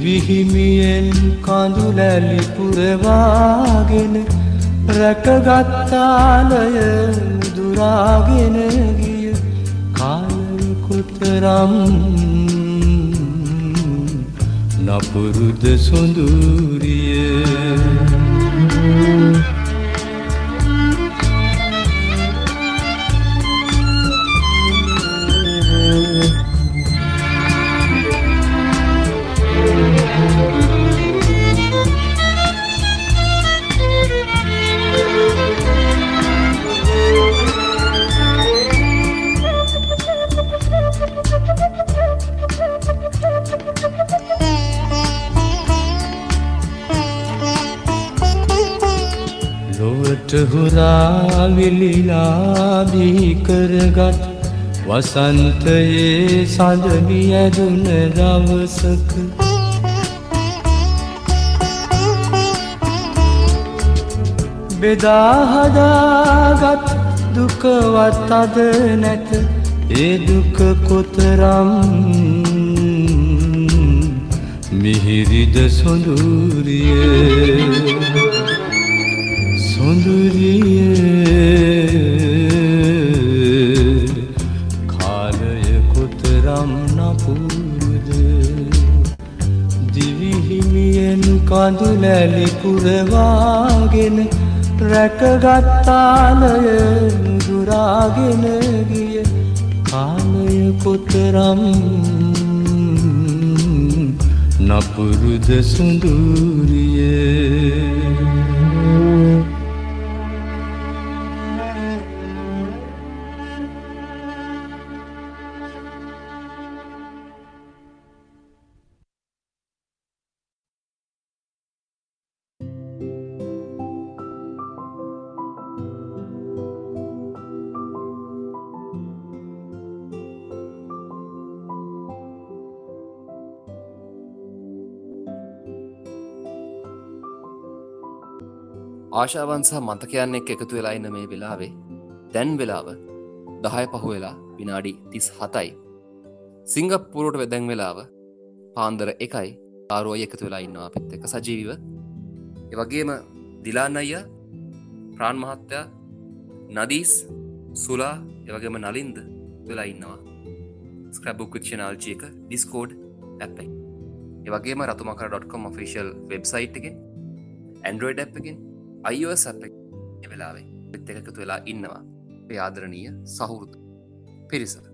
දිවිහිමියෙන් කඳුලැලි පුරවාගෙන රැකගත්තාලය දුරාගෙන ගිය කාලය කොතරම් නපුරුද සොඳූරිය. හුරාවිලිලාදී කරගත් වසන්තයේ සඳවි ඇදුන දවසක බෙදාහදාගත් දුකවත් අද නැත. ඒ දුක කොතරම් මිහිරිද සොඳුරියේ? සොඳුරිය කාලය කොතරම් නපුරුද? දිවිහිමියෙන් කඳුලැලි පුරවාගෙන රැකගත්තාලය දුරාගෙන ගිය කාලය කොතරම් නපුරුද සුඳූරියේ? ආශාවන්සහ මතකයන්න එක් එකතු වෙලා ඉන්න මේ වෙලාවේ. දැන් වෙලාව දහය පහු වෙලා විනාඩි තිස් හතයි සිංගප්පුරුවට වෙදැන් වෙලාව පාන්දර එකයි. ආරුවය එකතු වෙලා ඉන්නවා පිත් එක සජීව එවගේම දිලාන්න අයිය ප්‍රාන් මහත්තයා නදීස් සුලා එවගේම නලින්ද වෙලා ඉන්නවා. ස්ක්‍රබුක් වික්ෂනාල්ජයක ඩිස්කෝඩ් ඇපයි එවගේම රතුමකර.කොම් ෆිසිල් වෙබ්සයිට් එකෙන් ඇන්ඩරෝයිඩ් ඇ් එකෙන්. අයිස් අප වෙලාවේ එත් එකතු වෙලා ඉන්නවා. ආදරණීය සහුරුතු පිරිසල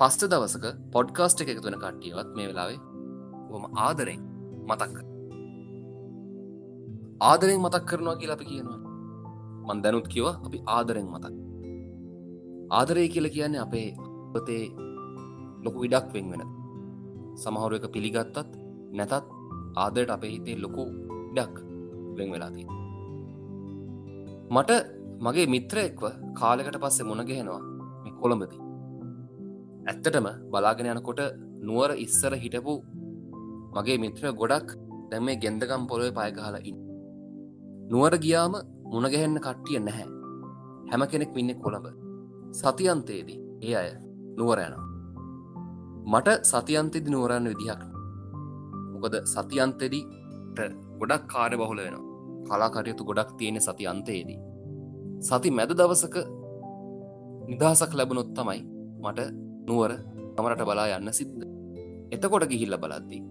පස්ට දවසක පොඩ්කාස්ට එක එකතුවෙන කට්ටියවත් මේ වෙලාවේ හොම ආදරෙන් මතක්ක ආදරෙන් මතක් කරනවා කියලා අපි කියනවා. මන් දැනුත් කිව අපි ආදරෙන් මතක් ආදරය කියල කියන්නේ අපේ පතේ ලොකු ඉඩක් වෙන් වෙන. සමහරු එක පිළිගත්තත් නැතත් ආදරට අපේ හිතේ ලොකු ඉඩක් වෙන් වෙලාතිී මට මගේ මිත්‍ර එක්ව කාලෙකට පස්සේ මුණගහෙනවා මේ කොළඹදී. ඇත්තටම බලාගෙන යනකොට නුවර ඉස්සර හිටපු මගේ මිත්‍ර ගොඩක් දැම මේ ගෙන්දකම් පොළොව පයගහලා ඉන්න. නුවර ගියාම මුණගැහෙන්න කට්ටිය නැහැ. හැම කෙනෙක් වින්න කොළඹ. සතියන්තයේදී ඒ අය නුවර යනවා. මට සතියන්තෙදි නුවරන්න විදිහක් මොකද සතියන්තෙදී ගොඩක් කාරය බහුල වෙනවා. කලාකටයුතු ගොඩක් තියෙන සති අන්තයේදී. සති මැද දවසක නිදහසක් ලැබුණොත් තමයි මට නුවර තමරට බලා යන්න සිද්ධ. එතකොට ගිහිල්ල බලද්දී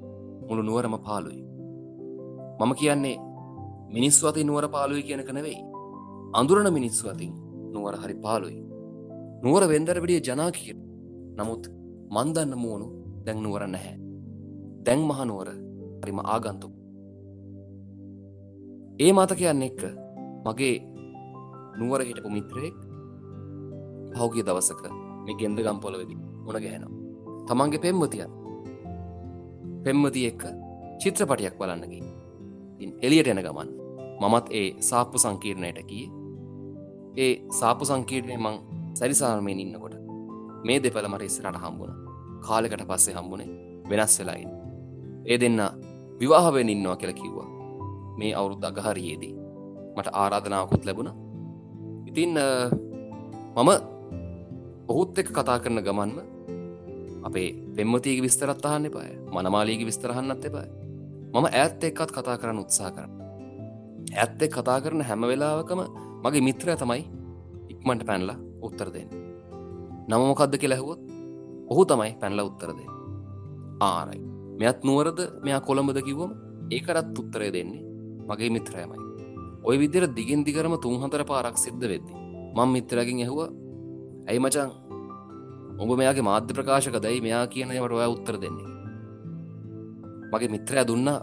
මුළු නුවරම පාලුයි මම කියන්නේ මිනිස් වති නුවර පාලුයි කියනක නෙවෙයි. අඳුරන මිනිස්සු අතින් නුවර හරි පාලුයි නුවර වෙන්දර විඩිය ජනා කිය නමුත් මන්දන්න මුවුණු දැන් නුවර නැහැ. දැන් මහනුවර හරිම ආගන්තු ඒ මත කියන්න එක්ක. මගේ නුවර හිටපු මිත්‍රයෙක් පහුගිය දවසක මේ ගෙන්ද ගම්පොලවෙදි උන ගැහෙනවා. තමන්ගේ පෙම්මතිය පෙම්මති එක්ක චිත්‍රපටියක් බලන්නකි එලියට එන ගමන් මමත් ඒ සාප්පු සංකීර්ණයට කී ඒ සාපු සංකීර්ණය මං සැරිසාර්මයෙන් ඉන්නකොට මේ දෙපළ මට ඉස්සරට හම්බුණ. කාලෙකට පස්සේ හම්බුණේ වෙනස් වෙලායින් ඒ දෙන්න විවාහවෙන් ඉන්නවා කියල කිව්වා. මේ අවුරුද් අගහරයේදී. මට ආරාධනාවකුත් ලැබුණ. ඉතින් මම ඔහුත් එක් කතා කරන ගමන්ම අපේ පෙම්මතියක විස්තරත් අහන්න එපාය. මනමාලීක විස්තරහන්නත් එපාය. මම ඇත් එක්කත් කතා කරන්න උත්සා කරන්න ඇත්ත එක් කතා කරන හැම වෙලාවකම මගේ මිත්‍රය තමයි ඉක්මට පැන්ලා උත්තර දෙන්න. නමමොකක්ද කෙලැහුවොත් ඔහු තමයි පැන්ල උත්තරද ආරයි. මෙත් නුවරද? මෙයා කොළඹද කිව්වම ඒකරත් උත්තරය දෙන්නේ මගේ මිත්‍රයමයි. ඔය විදිර දිගින් දිගරම තුන්හතර පාරක් සිද්ධ වෙද්දි මං මිත්‍රකින් ඇහුව ඇයි මචන් ඔබ මෙයාගේ මාධ්‍ය ප්‍රකාශක දයි මෙයා කියනවට ඔය උත්තර දෙන්නේ? මගේ මිත්‍රය දුන්නා.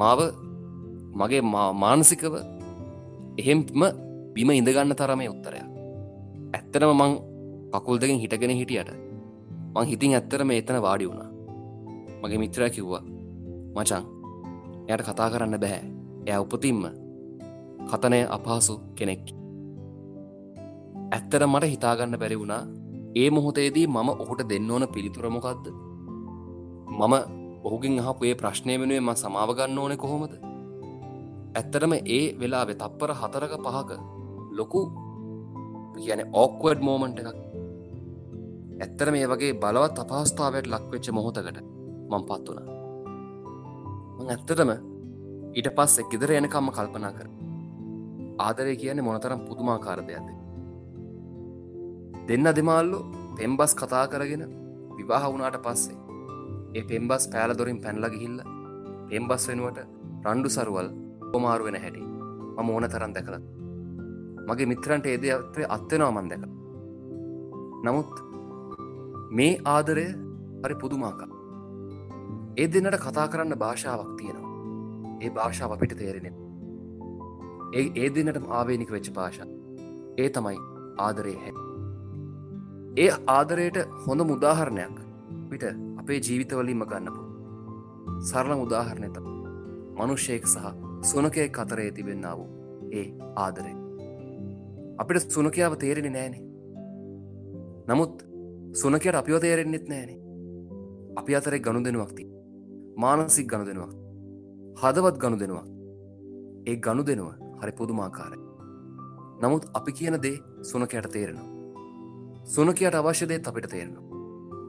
මාව මගේ මානසිකව එහෙම්ම බිම ඉඳගන්න තරමේ උත්තරයක්. ඇත්තනම මං කකුල් දෙකින් හිටගෙන හිටියට මං හිතින් ඇත්තරම එතන වාඩි වුණා. මගේ මිත්‍රය කිව්වා මචං එයට කතා කරන්න බැහැ එය උපතින්ම කතනය අපහසු කෙනෙක්. ඇත්තර මට හිතාගන්න බැරි වුණා ඒ මොහොතේදී මම ඔහුට දෙන්න ඕන පිළිතුරමොකක්ද මම ඔහුගින් අහපුේ ප්‍රශ්නය වෙනුවේ ම සමාවගන්න ඕනෙ කොහොමද? ඇත්තරම ඒ වෙලාවෙ තප්පර හතරක පහක ලොකු කියන ඕක්වඩ් මෝමන්ට එකක්. ඇත්තර මේ වගේ බලවත් අපහස්ථාවයට ලක්වෙච්ච මොහොතකට මං පත් වුණ ඇත්තටම ඊට පස් එක්ගෙදර එනකම්ම කල්පනා කර. ආදරය කියන්නේ මොනතරම් පුදුමාකාර දෙයක්ද? දෙන්න දෙමල්ලු පෙම්බස් කතා කරගෙන විවාහ වුණාට පස්සේ ඒ පෙම්බස් පෑල දොරින් පැන්ල ගිහිල්ල පෙම්බස් වෙනුවට රණ්ඩු සරුවල් පොමාරු වෙන හැටි මම ඕන තරන් දැකළ මගේ මිත්‍රන්ට ඒද අත්වේ අත්වෙනවා මන් දැක නමුත් මේ ආදරය හරි පුදුමාකා ඒ දෙන්නට කතා කරන්න භාෂාවක් තියෙනවා. ඒ භාෂාව අපිට තේරෙන ඒ ඒ දෙන්නට ආවේනික වෙච්ච භාෂා. ඒ තමයි ආදරය හැ ඒ ආදරයට හොඳ මුදාහරණයක් පිට අපේ ජීවිතවලින්ම ගන්නපු සරල මුදාහරණය තම මනුෂ්‍යයෙක් සහ සුනකයෙක් අතරේ තිබෙන්න්න වූ ඒ ආදරය. අපිට සුනකයාව තේරෙන නෑනේ නමුත් සුනකයට අපිව තේරෙන්න්නෙත් නෑනේ අපි අතරේ ගණු දෙනුවක්ති මානසික් ගණු දෙනුවක් හදවත් ගණු දෙනවා ඒ ගණු දෙනුව හරි පුදුමාකාරය නමුත් අපි කියන දේ සුනකයට තේරෙනවා. සුනකයට අවශ්‍යදේ අපිට තේරෙනවා.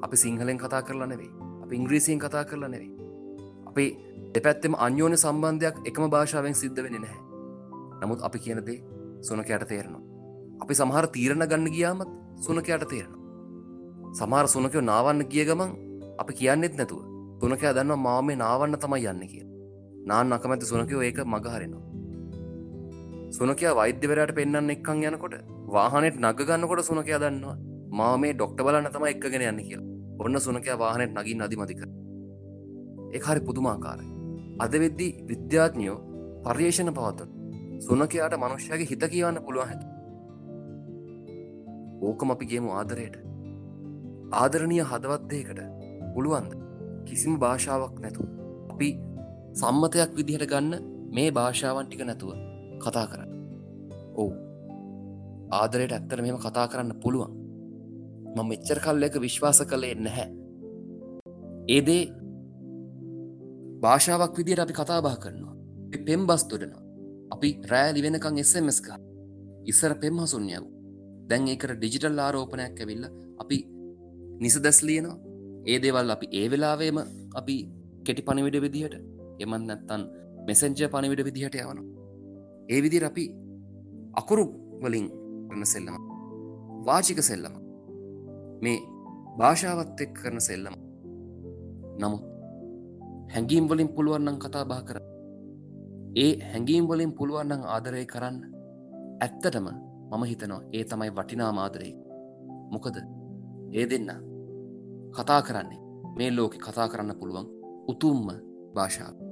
අපි සිංහලෙන් කතා කරලා නෙවෙයි. අපි ඉංග්‍රීසියෙන් කතා කරලා නෙවෙයි. අපි දෙපැත්තෙම අන්‍යෝන සම්බන්ධයක් එකම භාෂාවෙන් සිද්ධ වෙන නැහැ. නමුත් අපි කියන දේ සුනකයට තේරෙනවා. අපි සමහර තීරණ ගන්න ගියාමත් සුනකයට තේරෙනවා. සමහර සුනකයෝ නාවන්න කිය ගමන් අපි කියන්නෙත් නැතුව සුනකයා දන්න මාව මේ නාවන්න තමයි යන්න කිය නාන් අකමැති සුනකයෝ ඒක මගහරෙනවා සුනකයා වෛද්‍යවරයට පෙන්න්න එක්කං යනකොට වාහනෙට නගගන්නකොට සුනකයා දන්නවා මා මේ ඩොක්ට බලන්න තම එක්ගෙන යන්න කිය ඔන්න සුනකයා වාහනට නගින් අධිමතික ඒ හරි පුදුමාකාරයි. අද වෙද්දී විද්‍යාඥයෝ පර්යේෂණ පවත්වන සුනකයාට මනුෂ්‍යයාගේ හිත කියවන්න පුළුවන් හැකි ඕකම අපි ගේමු ආදරයට. ආදරණය හදවත්දයකට පුළුවන්ද? කිසිම භාෂාවක් නැතු අපි සම්මතයක් විදිහට ගන්න මේ භාෂාවන් ටික නැතුව කතා කරන්න. ඔවු. ආදරයට ඇත්තර මෙම කතා කරන්න පුළුවන්. මම මෙච්චර කල්ලක විශ්වාස කළේ නැහැ. ඒදේ භාෂාවක් විදියට අපි කතාබා කරනවා. පෙම් බස් තුඩනවා අපි රෑලි වෙනකං එස්සමස්ක ඉස්සර පෙම් හසුන්යව දැන් ඒකට ඩිජිටල් ආරෝපනයක් ඇවිල්ල අපි නිස දැස් ලියනවා. ඒ දේවල් අපි ඒ වෙලාවේම අපි කෙටි පණිවිඩ විදිහට එමන් නැත්තන් මෙසෙන්ජ පණිවිඩ විදිහට යවන ඒ විදිර අපි අකුරු වලින් කරන සෙල්ලම වාචික සෙල්ලම මේ භාෂාවත් එක් කරන සෙල්ලම. නමුත් හැඟීම් වලින් පුළුවන්නම් කතා බා කර ඒ හැඟීම් වලින් පුළුවන්නම් ආදරය කරන්න. ඇත්තටම මම හිතනවා ඒ තමයි වටිනා මාදරේ මොකද ඒ දෙන්න කතා කරන්නේ. මේ ලෝකෙ කතා කරන්න පුළුවන් උතුම්ම භාෂාව.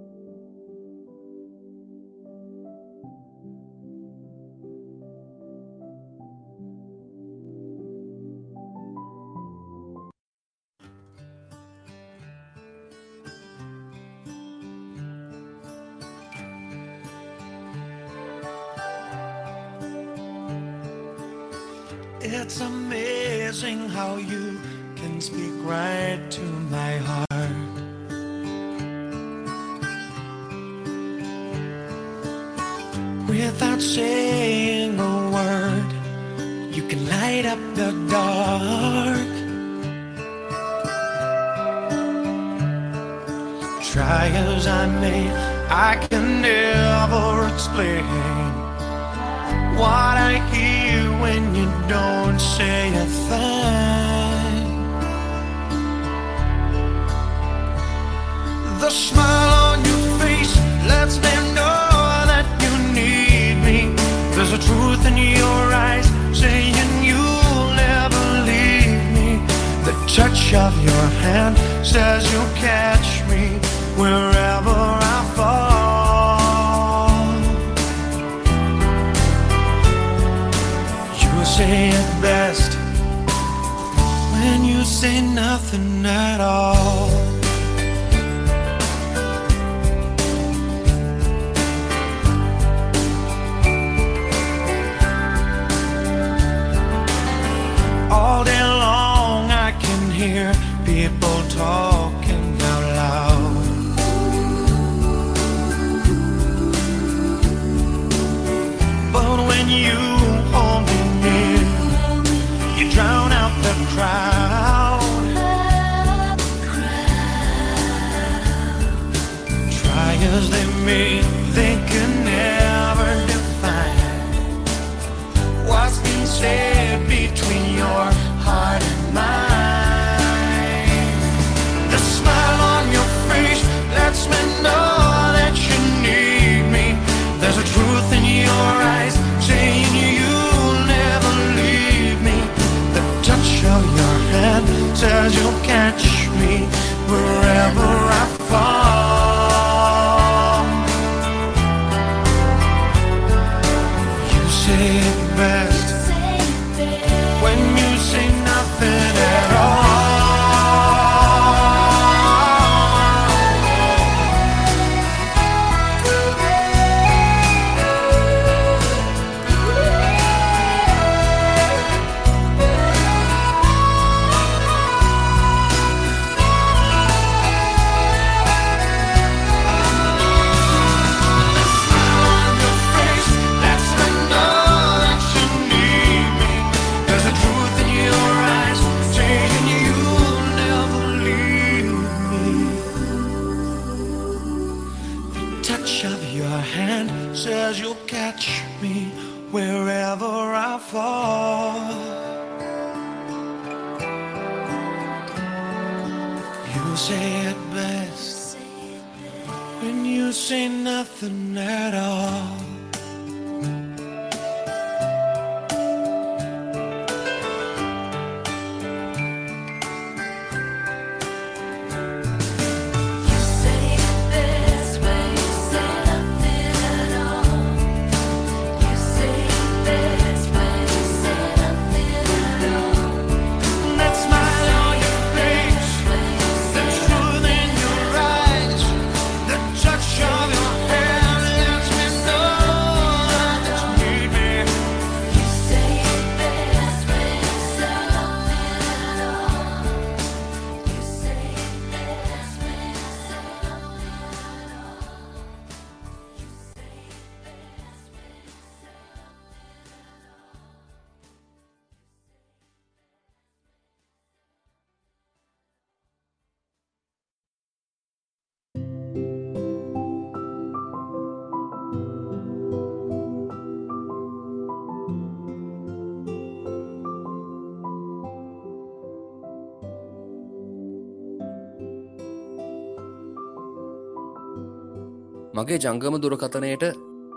මගේ ජංගම දුරකතනයට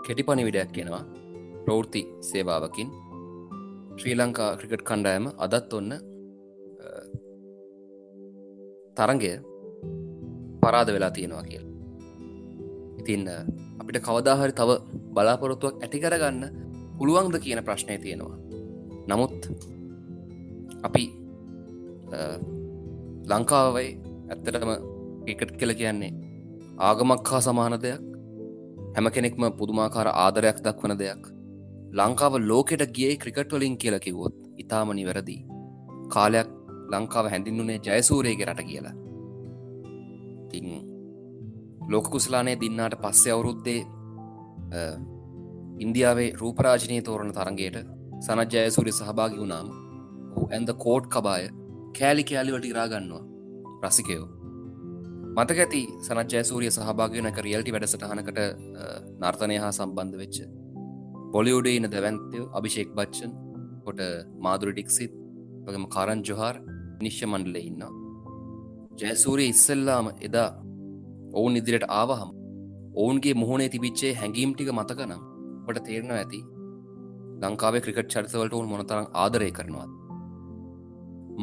කෙටි පණිවිඩයක් කියෙනවා ප්‍රෘති සේවාවකින්. ශ්‍රී ලංකා ක්‍රිකට් කණ්ඩායම අදත් ඔන්න තරගය පරාද වෙලා තියෙනවා කියල්. ඉතින් අපිට කවදාහරි තව බලාපොරොත්තුවක් ඇති කරගන්න පුළුවන්ද කියන ප්‍රශ්නය තියෙනවා. නමුත් අපි ලංකාවයි ඇත්තටම එකට කෙල කියන්නේ ආගමක් හා සමාන දෙයක්. හැම කෙනෙක්ම පුදුමාකාර ආදරයක් දක්වන දෙයක්. ලංකාව ලෝකෙට ගිය ක්‍රිකට්වලින් කියල කිවොත් ඉතාම නිවැරදි. කාලයක් ලංකාව හැඳින්නුනේ ජයසූරයගේ රට කියලා. තිං ලෝක කුසලානේ දින්නාට පස්සේ අවුරුද්දේ ඉන්දියාවේ රූපරාජනය තෝරණ තරගේට සනත් ජයසූරි සහභාගි වුණාම ඔහු ඇන්ද කෝට් කබාය කෑලි කෑලිවට ඉරාගන්නවා. රසිකයෝ මතක ඇති සනත් ජයසූරිය සහභාගනක රියල්ටි වැඩසටහනකට නර්තනය හා සම්බන්ධ වෙච්ච පොලියුඩේ ඉන දැවන්තයෝ අභිෂෙක් බච්චන් කොට මාදුරටික්සිත් වගේම කරන් ජොහාර් නිශ්්‍ය මණ්ඩලෙ ඉන්නවා. ජයසූරිය ඉස්සල්ලාම එදා ඔවුන් ඉදිරියට ආවහම ඔවුන්ගේ මුහුණේ තිබිච්චේ හැඟීම් ටික මතකනම් ට තේරෙනවා ඇති ලංකාවේ ක්‍රිකට් චරිතවලට ඔවුන් මොනතරම් ආදරය කරනවා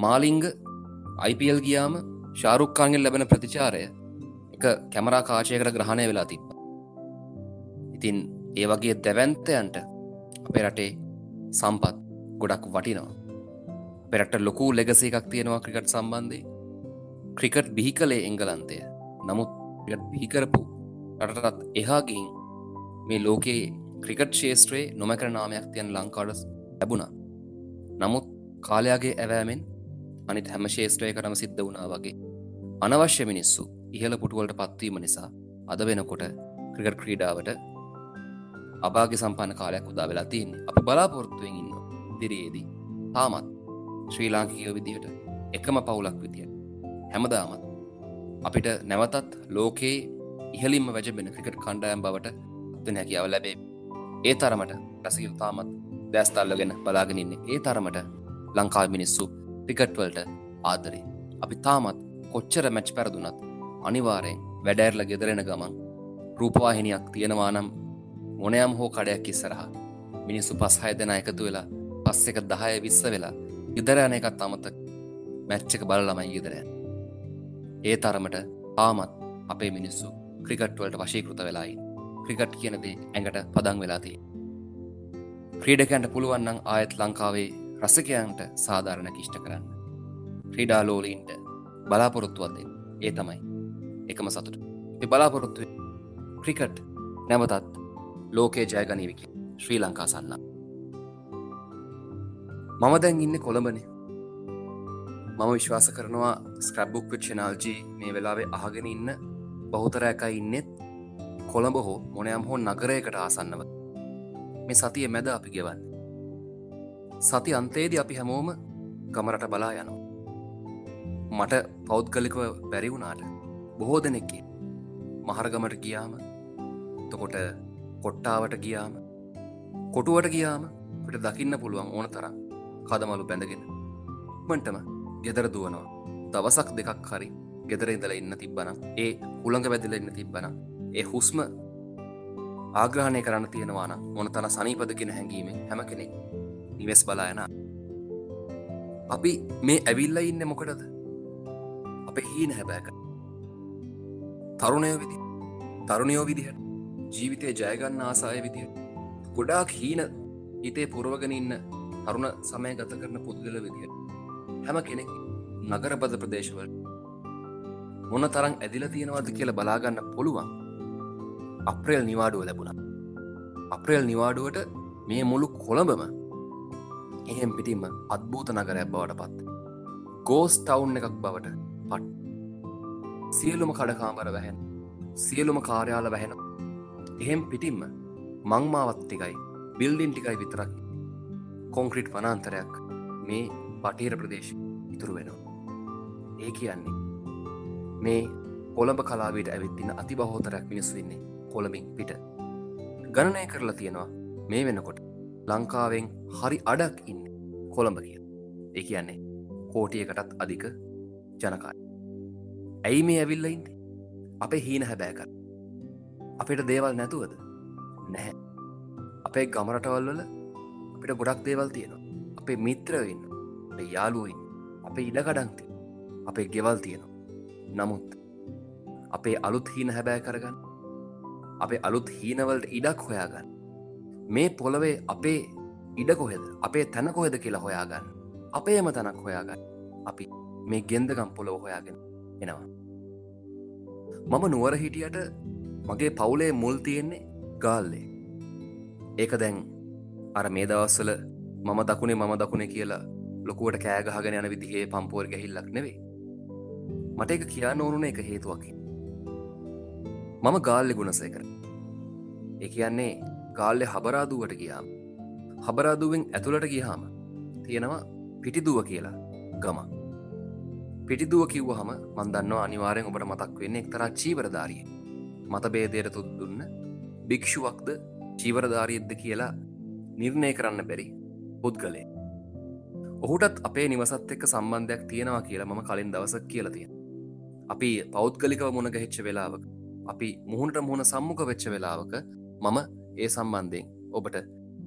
මාලිංග IPL ගියාම ශාරුක්කාන්ගෙන් ලැබෙන ප්‍රතිචාරය එක කැමරා කාශයකට ග්‍රහණය වෙලා තිබ්බ. ඉතින් ඒ වගේ දැවන්තයන්ට අපේ රටේ සම්පත් ගොඩක් වටිනවා. පෙරට ලොකු ලෙගසි එකක් තියෙනවා ක්‍රිකට් සම්බන්ධය ක්‍රිකට් බිහි කළේ එංගලන්තය. නමුත් බිහිකරපු රටටත් එහාගින් මේ ලෝකයේ ක්‍රිකට් ශේෂත්‍රයේ නොමැකර නාමයක් තියන් ලංකාඩස් ලැබුණා. නමුත් කාලයාගේ ඇවෑමෙන් අනිත් හැම ශේෂත්‍රයකටම සිද්ධ වුණා වගේ. අනවශ්‍ය මිනිස්සු ඉහළ පුටුවලට පත්වීම නිසා අද වෙනකොට ක්‍රිකට් ක්‍රීඩාවට අභාග සම්පන්න කාලයක් උදා වෙලා තින් අප බලාපොරොත්තුවෙන් ඉන්න දිරියේදී තාමත් ශ්‍රී ලාංකිකයෝ විදිහට එකම පවුලක් විදිය හැමදාමත් අපිට නැවතත් ලෝකයේ ඉහලින්ම වැජබෙන ක්‍රිකට් කණ්ඩායම් බවට ද හැකියාව ලැබේ. ඒ තරමට රසිල් තාමත් දැස්තල්ලගෙන බලාගෙනන්නේ ඒ තරමට ලංකා මිනිස්සු ක්‍රිකට්වලට ආදරේ. අපි තාමත් කොච්චර මැච් පැරදුනත් අනිවාරයෙන් වැඩෑර්ල ගෙදරෙන ගමන් රූපවාහිනියක් තියෙනවා නම් මොනයම් හෝ කඩයක් ඉස්සරහ මිනිස්සු පස් හය දෙෙන එකතු වෙලා පස්ස එක දහය විස්ස වෙලා ඉදරයන එකත් අමතක් මැච්චක බල ළමයි ඉදරය ඒ තරමට ආමත් අපේ මිනිස්සු ක්‍රිකට්වලට වශීකෘත වෙලායි ක්‍රිකට් කියනදේ ඇඟට පදං වෙලාතිය ක්‍රීඩකැන්ට පුළුවන්නන් ආයත් ලංකාවේ රසකයන්ට සාධාරණ කිෂ්ට කරන්න. ක්‍රීඩාලෝලීන්ට බලාපොරොත්තුවත්ද ඒ තමයි එකම සතුට. බලාපොරොත්තුව ක්‍රිකට් නැවතත් ලෝකේ ජයගනීවිකි ශ්‍රී ලංකා සන්න. මම දැන් ඉන්න කොළඹනේ. මම විශ්වාස කරනවා ස්ක්‍රබ්බුක් විච්චනාල්ජී මේ වෙලාවේ අහගෙන ඉන්න බහුතරයකයි ඉන්නෙත් කොළඹ හෝ මොනයම් හෝ නගරයකට ආසන්නව. මේ සතිය මැද අපි ගෙවන්න. සති අන්තේද අපි හැමෝම ගමරට බලා යනවා. මට පෞද්ගලිකව බැරිවුණාට බොහෝ දෙනෙක්කේ මහරගමට ගියාම තකොට කොට්ටාවට ගියාම කොටුවට ගියාම පිට දකින්න පුළුවන් ඕන තරම් කදමලු බැඳගෙන. මටම ගෙදර දුවනවා. දවසක් දෙකක් හරි ගෙදර ඉඳල ඉන්න තිබ්බන ඒ හුළඟ වැදිල ඉන්න තිබ්බන ඒ හුස්ම ආග්‍රහණය කරන්න තියෙනවාන මොන තන සනීපදගෙන හැඟීම හැම කෙනෙක් නිවෙස් බලායන අපි මේ ඇවිල්ල ඉන්න මොකටද? අප හීන හැබෑක. තරුණය විදි තරුණයෝ විදිහට ජීවිතය ජයගන්න ආසාය විදිහට ගොඩාක් හීන හිතේ පුරවගෙන ඉන්න තරුණ සමය ගත කරන පුද්ගල විදිහට හැම කෙනෙක් නගරබද ප්‍රදේශවල මොන තරං ඇදිල තියෙනවද කියල බලාගන්න පුළුවන්. අප්‍රේල් නිවාඩුව ලැබුණ. අප්‍රේල් නිවාඩුවට මේ මුළු කොළඹම එහෙම් පිටිම්ම අත්භූත නගරයක් බවට පත්. ගෝස් ටවුන් එකක් බවට පට් සියලුම කඩකාමර වැහැන් සියලුම කාර්යාල වැහෙන. එහෙම් පිටිම්ම මංමාවත් ටිකයි බිල්ඩින් ටිකයි විතරක් කොංක්‍රිට් වනාන්තරයක් මේ පටේර ප්‍රදේශ ඉතුරු වෙනවා. ඒ කියන්නේ මේ කොළඹ කලාවට ඇවිත්තින අති බහෝතරයක් මිනිස් වෙන්නේ කොළමින් පිට. ගණනය කරලා තියෙනවා මේ වෙනකොට ලංකාවෙන් හරි අඩක් ඉන්න කොළඹ කිය ඒ කියන්නේ කෝටියකටත් අධික ජනකාය ඇයි මේ ඇවිල්ල ඉන්න? අපේ හීන හැබෑකර අපිට දේවල් නැතුවද? නැහැ. අපේ ගමරටවල් වල අපිට ගොඩක් දේවල් තියෙනවා. අපේ මිත්‍රවෙන්න අපේ යාලුවයින් අපේ ඉඩකඩන්ති අපේ ගෙවල් තියෙනවා. නමුත් අපේ අලුත් හීන හැබෑ කරගන්න අපේ අලුත් හීනවලට ඉඩක් හොයාගන්න මේ පොළවේ අපේ ඉඩ කොහෙද? අපේ තැන කොහෙද කියලා හොයාගන්න. අපේම තැනක් හොයාගන්න. අපි මේ ගෙන්දගම් පොළොව හොයාගෙන එනවා. මම නුවර හිටියට මගේ පවුලේ මුල් තියෙන්නේ ගාල්ලේ. ඒක දැන් අර මේ දවස්සල මම දකුණේ මම දකුණේ කියලා ලොකුවට කෑගහගෙන යන විදිහේ පම්පුවර් ගැහිල්ලක් නෙවේ මට එක කියන්න ඕනුන එක හේතුවකි මම ගාල්ලෙ ගුණසය කර ඒ කියන්නේ ගාල්ලෙ හබරාදුවට ගියාම හබරාදුවෙන් ඇතුළට ගියාම තියෙනවා පිටිදුව කියලා ගම පිටිදුව කිව්ව හම මන්දන්න අනිවාරයෙන් ඔබට මතක් වෙන්නේ එක්තරා චීවරධාරිය මත බේදයට තුත් දුන්න භික්ෂුවක්ද චීවරධාරියද්ද කියලා නිර්ණය කරන්න බැරි පුද්ගලේ ඔහුටත් අපේ නිවසත් එක්ක සම්බන්ධයක් තියෙනවා කියලා මම කලින් දවසක් කියලා තියෙන අපි පෞද්ගලිකව මුණ ගැහිච්ච වෙලාවක අපි මුහුණට මුහුණ සම්මුඛ වෙච්ච වෙලාවක මම ඒ සම්බන්ධයෙන් ඔබට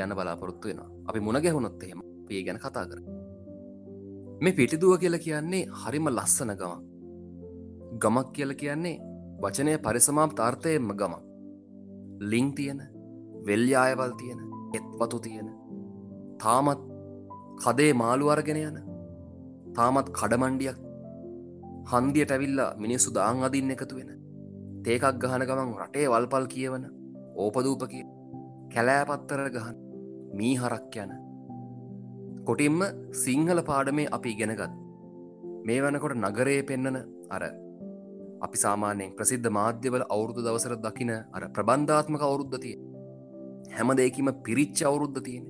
යන බලාපොරොත්තු වෙනවා. අපි මුණ ගැහුණොත් එහෙම පිය ගැන කතා කර මේ පිටිදුව කියල කියන්නේ හරිම ලස්සන ගමක්. ගමක් කියල කියන්නේ වචනය පරිසමාම් තාර්ථයෙන්ම ගමක්. ලිං තියෙන වෙල්්‍යායවල් තියෙන එත්වතු තියෙන තාමත් කදේ මාළු අරගෙන යන තාමත් කඩමණ්ඩියක් හන්දියට ඇවිල්ලා මිනිස්සු දාං අදින්න එකතු වෙන තේකක් ගහන ගමන් රටේ වල්පල් කියවන ඕපදූපක කැලෑපත්තර ගහන් මී හරක් යන. කොටින්ම සිංහල පාඩමේ අපි ඉගෙනගත් මේ වනකොට නගරයේ පෙන්නන අර අපි සාමානයෙන් ප්‍රසිද්ධ මාධ්‍යවල අවුරුදු දවසර දකින අර ප්‍රබන්ධාත්මක අවුරුද්ධතිය හැම දෙයකිම පිරිච්ච අවුරුද්ධ තියෙන.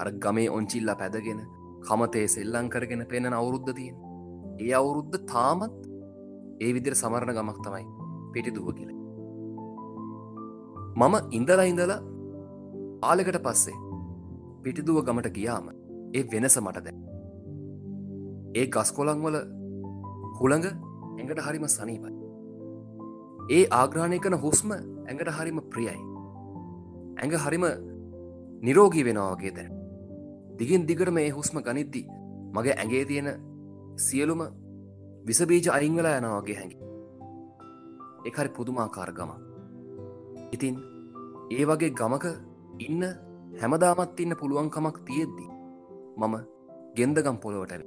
අර ගමේ ඔංචිල්ලා පැදගෙන කමතේ සෙල්ලං කරගෙන පෙනෙන අවුරුද්ධ තියෙන. ඒ අවුරුද්ධ තාමත් ඒ විදිර සමරණ ගමක් තමයි පිටි දුව කියල. මම ඉඳලා ඉඳලා ආලකට පස්සේ පිටිදුව ගමට ගියාම ඒ වෙනස මට දැ ඒ ගස්කොලං වල හුළඟ ඇඟට හරිම සනීපයි. ඒ ආග්‍රාණය කන හුස්ම ඇඟට හරිම ප්‍රියයි. ඇඟ හරිම නිරෝගී වෙනවාගේ දැන් දිගින් දිගට මේ හුස්ම ගනිද්දි මගේ ඇගේ තියෙන සියලුම විසබීජ අයිංගලා යනවාගේ හැඟි එකරි පුදුමාකාර ගම ඉතින් ඒ වගේ ගමක ඉන්න හැමදාමත් ඉන්න පුළුවන්කමක් තියෙද්දි මම ගෙන්දගම් පොළොවට ඇවි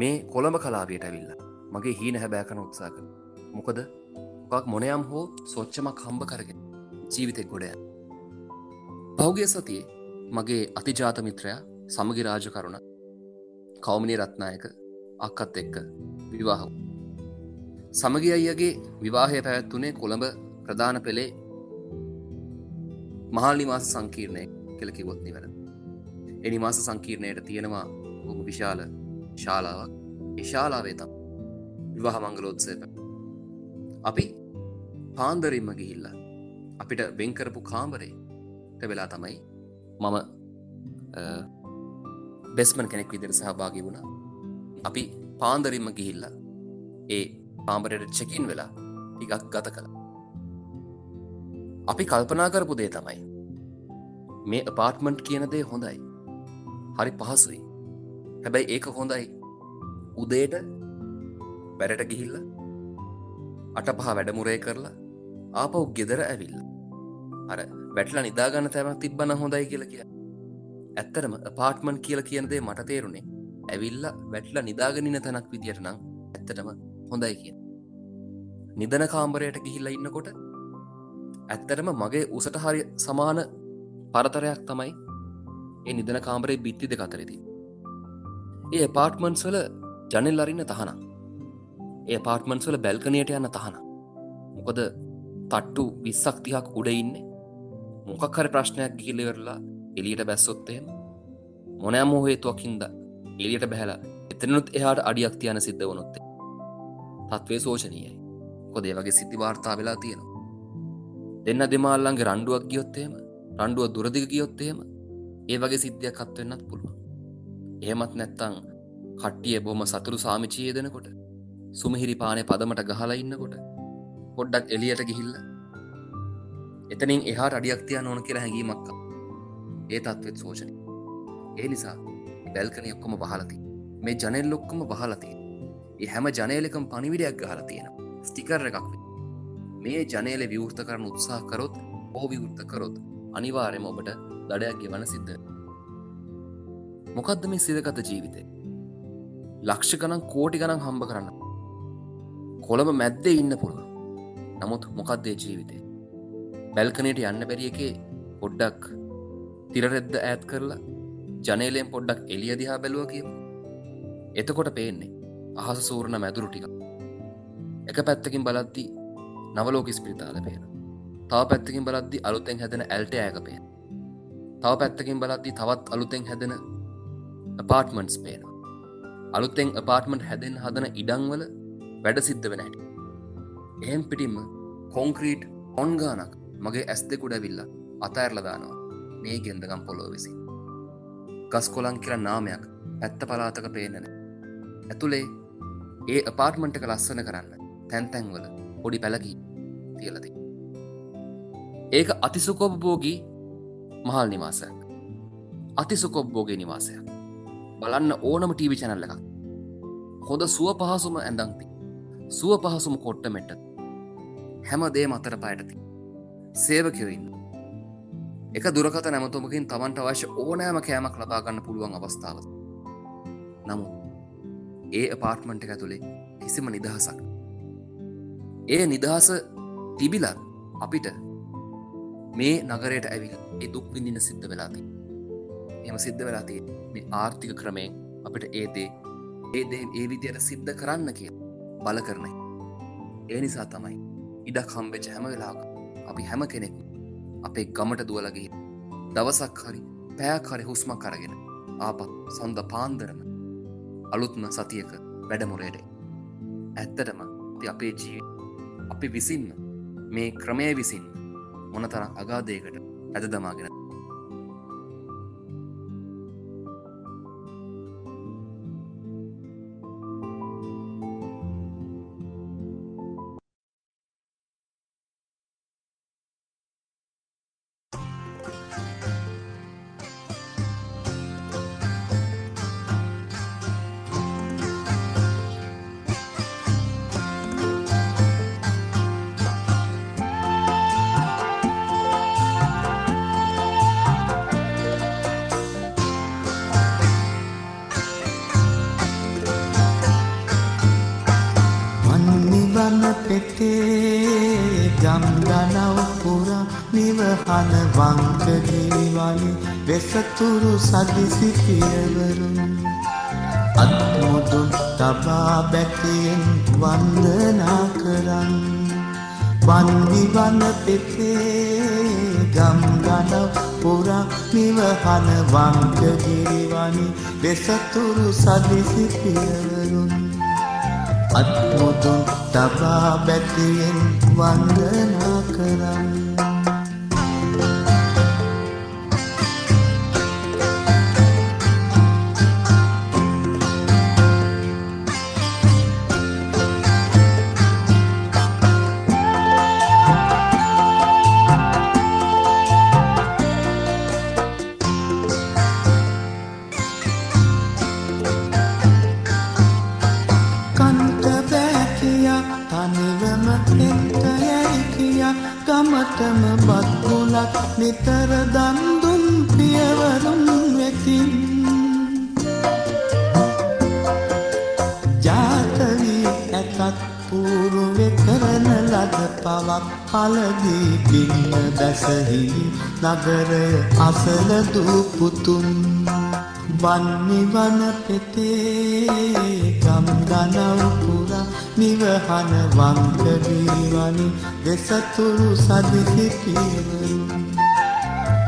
මේ කොළඹ කලාවයට ඇවිල්ල මගේ හීන හැබෑකන උත්සාක මොකද පක් මොනයම් හෝ සොච්චමක් හම්බ කරගෙන ජීවිතෙක් ගොඩය පෞගිය සතියේ මගේ අතිජාත මිත්‍රයා සමගි රාජකරුණ කෞමිනි රත්නායක අක්කත් එක්ක විවාහ සමගි අයියගේ විවාහය පැවැත්වනේ කොළඹ ප්‍රධාන පෙළේ මහල්නිවාස සංකීර්ණය කෙලකිවොත් නිවර එනිමාස සංකීර්ණයට තියෙනවා බොම විශාල ශාලාවක්. එශාලාවේ තම් විවාහ මංගලෝත්සය අපි පාන්දරින්ම ගිහිල්ල අපිට වෙන්කරපු කාමරේ වෙලා තමයි මම බෙස්මන් කෙනෙක් විදිර සහභාගි වුණා. අපි පාන්දරින්ම ගිහිල්ල ඒ පාම්බරයට චෙකින් වෙලා ටිකක් ගත කළ. අපි කල්පනා කරපු දේ තමයි මේ අපාර්ට්මන්ට් කියන දේ හොඳයි. හරි පහසුයි. හැබැයි ඒක හොඳයි. උදේට වැඩට ගිහිල්ල අට පහ වැඩමුරේ කරලා ආපව් ගෙදර ඇවිල්ල. අර වැටල නිදාගන්න තැම තිබ්බන හොඳයි කියල කිය. ඇත්තරම පාර්ට්මන් කියල කියනදේ මට තේරුණේ. ඇවිල්ල වැටල නිදාගනින තැනක් විදියට නම් ඇත්තටම හොඳයි කිය නිදන කාම්බරයට ගිහිල්ල ඉන්නකොට ඇත්තටම මගේ උසට හරි සමාන පරතරයක් තමයි ඒ නිදන කාම්බරේ බිත්ති දෙක අතරෙති ඒ පාර්ට්මන්ස් වල ජනෙල් අරින්න තහනම්. ඒ පාර්ට්මන්ස් වල බැල්කනයට යන්න තහනම්. මොකද තට්ටු විස්සක් තිහක් උඩ ඉන්නේ. මොකක් හරි ප්‍රශ්නයක් ගිහිලිවරලා එලියට බැස්සොත්තයෙන් මොනෑම හේතුවක්හින්ද එලියට බැහලා එතනුත් එහාට අඩියක් තියන සිද්ධ වනොත්තේ තත්වේ සෝෂනීයයි කොදේ වගේ සිද්ධි වාර්තා වෙලා තියෙනවා. දෙන්න දෙමාල්ලන්ගේ රණ්ඩුවක් ගියොත්තේම රණ්ඩුව දුරදිග ගියොත්තේම ඒ වගේ සිද්ධියක් කත්වෙන්නත් පුළුවන්. එහෙමත් නැත්තං කට්ටිය බොම සතුරු සාමිචියදනකොට සුමහිරි පානය පදමට ගහලා ඉන්නකොට පොඩ්ඩක් එලියට ගිහිල්ල එතනින් එහාට අඩියක්තිය නොන කියලා හැඟීමක්ක ඒ තත්වත් සෝෂණ ඒ නිසා බැල්කන ඔක්කොම බහලති මේ ජනෙල් ලොක්කොම බහලති ඒ හැම ජනයලකම් පනිවිඩයක් ගහල තියෙන ස්ටිකර් එකක් වේ. මේ ජනේල විවෘත කරන උත්සාහ කරොත් ඕ විවෘත කරොත් අනිවාරයම ඔබට දඩයක් ගෙවන සිද්ධ මොකක්ද මේ සිදකත ජීවිතය ලක්ෂ ගණන් කෝටි ගණන් හම්බ කරන්න. කොළඹ මැද්දේ ඉන්න පුළුව නමුත් මොකක්දේ ජීවිතය බැල්කනයට යන්න බැරිය එකේ පොඩ්ඩක් තිරරෙද්ද ඈත් කරලා ජනේලයෙන් පොඩ්ඩක් එලිය දිහා බැලුව කියමු. එතකොට පේන්නේ අහස සූරණ මැදුරු ටික. එක පැත්තකින් බලද්දී නවලෝක ස්පිරිතාල පේන තව පැත්තකින් බලද්දි අලුතෙන් හැදෙන ඇල්ට ඇක පේන තව පැත්තකින් බලද්දි තවත් අලුතෙන් හැදෙන පාර්ට්මන්ස් පේන අලුතෙන් අපාර්ට්මන්ට් හැදෙන් හදන ඉඩංවල වැඩ සිද්ධ වෙන හැට. එහෙම් පිටිම්ම කොංක්‍රීට් ඔන්ගානක් මගේ ඇස් දෙකුඩ විල්ල අතඇරලදානවා මේ ගෙන්දගම් පොලෝ විසි ගස් කොලන් කියර නාමයක් ඇත්ත පලාතක පේනන ඇතුළේ ඒ අපාර්ට්මන්ට් එක ලස්සන කරන්න තැන්තැන්වල පොඩි පැලකි තියලති ඒක අතිසුකොබ්බෝගී මහල් නිවාසයක්. අතිසුකොබ්බෝගේ නිවාසයක්. බලන්න ඕනම ටීවි චැනල්ල එකක්. හොඳ සුව පහසුම ඇඳංති සුව පහසුම කොට්ට මෙට්ට. හැම දේ මතර පයටති සේවකයොඉන්න එක දුරකත නැමතුමකින් තමන්ට අවශ්‍ය ඕනෑම කෑමක් ලබාගන්න පුළුවන් අවස්ථාව නමු ඒ පාර්ට්මන්ට් එක ඇතුළේ කිසිම නිදහසක්. ඒ නිදහස තිබිලත් අපිට මේ නගරයට ඇවිල ඒ දුක් විඳින සිද්ධ වෙලාති එම සිද්ධ වෙලාතිය මේ ආර්ථික ක්‍රමයෙන් අපිට ඒදේ ඒදේ ඒ විදියට සිද්ධ කරන්න කිය බල කරනයි ඒ නිසා තමයි ඉඩක් හම්බෙච හැම වෙලාක අපි හැම කෙනෙක් අපේ ගමට දුවලගේ දවසක් හරි පෑක් හරි හුස්මක් කරගෙන ආපත් සොන්ද පාන්දරම අලුත්ම සතියක වැඩමුරේට ඇත්තටම අපේ ජී අපි විසින්න මේ ක්‍රමය විසින් මොනතරම් අගාදයකට ඇද දමාගෙන නිවහන වංකදීවනි වෙසතුරු සදිසි පියවරුන් අත්මුදුන් තබා බැතියෙන් වන්දනා කරන්න වන්දිවන පෙතේ ගම්ගනව පුරා නිවහන වංකගිරිවනි වෙසතුරු සදිසි පියවරුන් අත්මුදුන් තබා බැතියෙන් වන්දනා කරන්න පලදී පින්න දැසහිලි නගරය අසල දූපුතුන්. වන්නිවන පෙතේ ගම්ගනව් පුරා නිවහන වංකවීවනි දෙසතුරු සදිසි පියවරුන්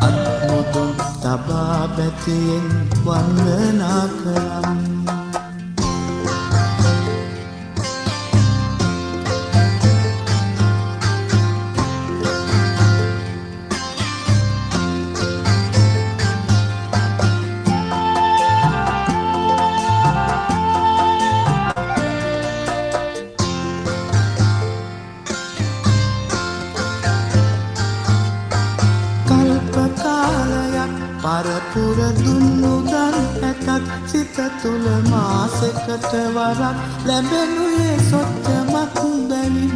අත්මුදුන් තබා බැතියෙන් වන්දනා කරන්න. මාසකට වරක් ලැබෙනුයේ සොච්චමක් බැවින්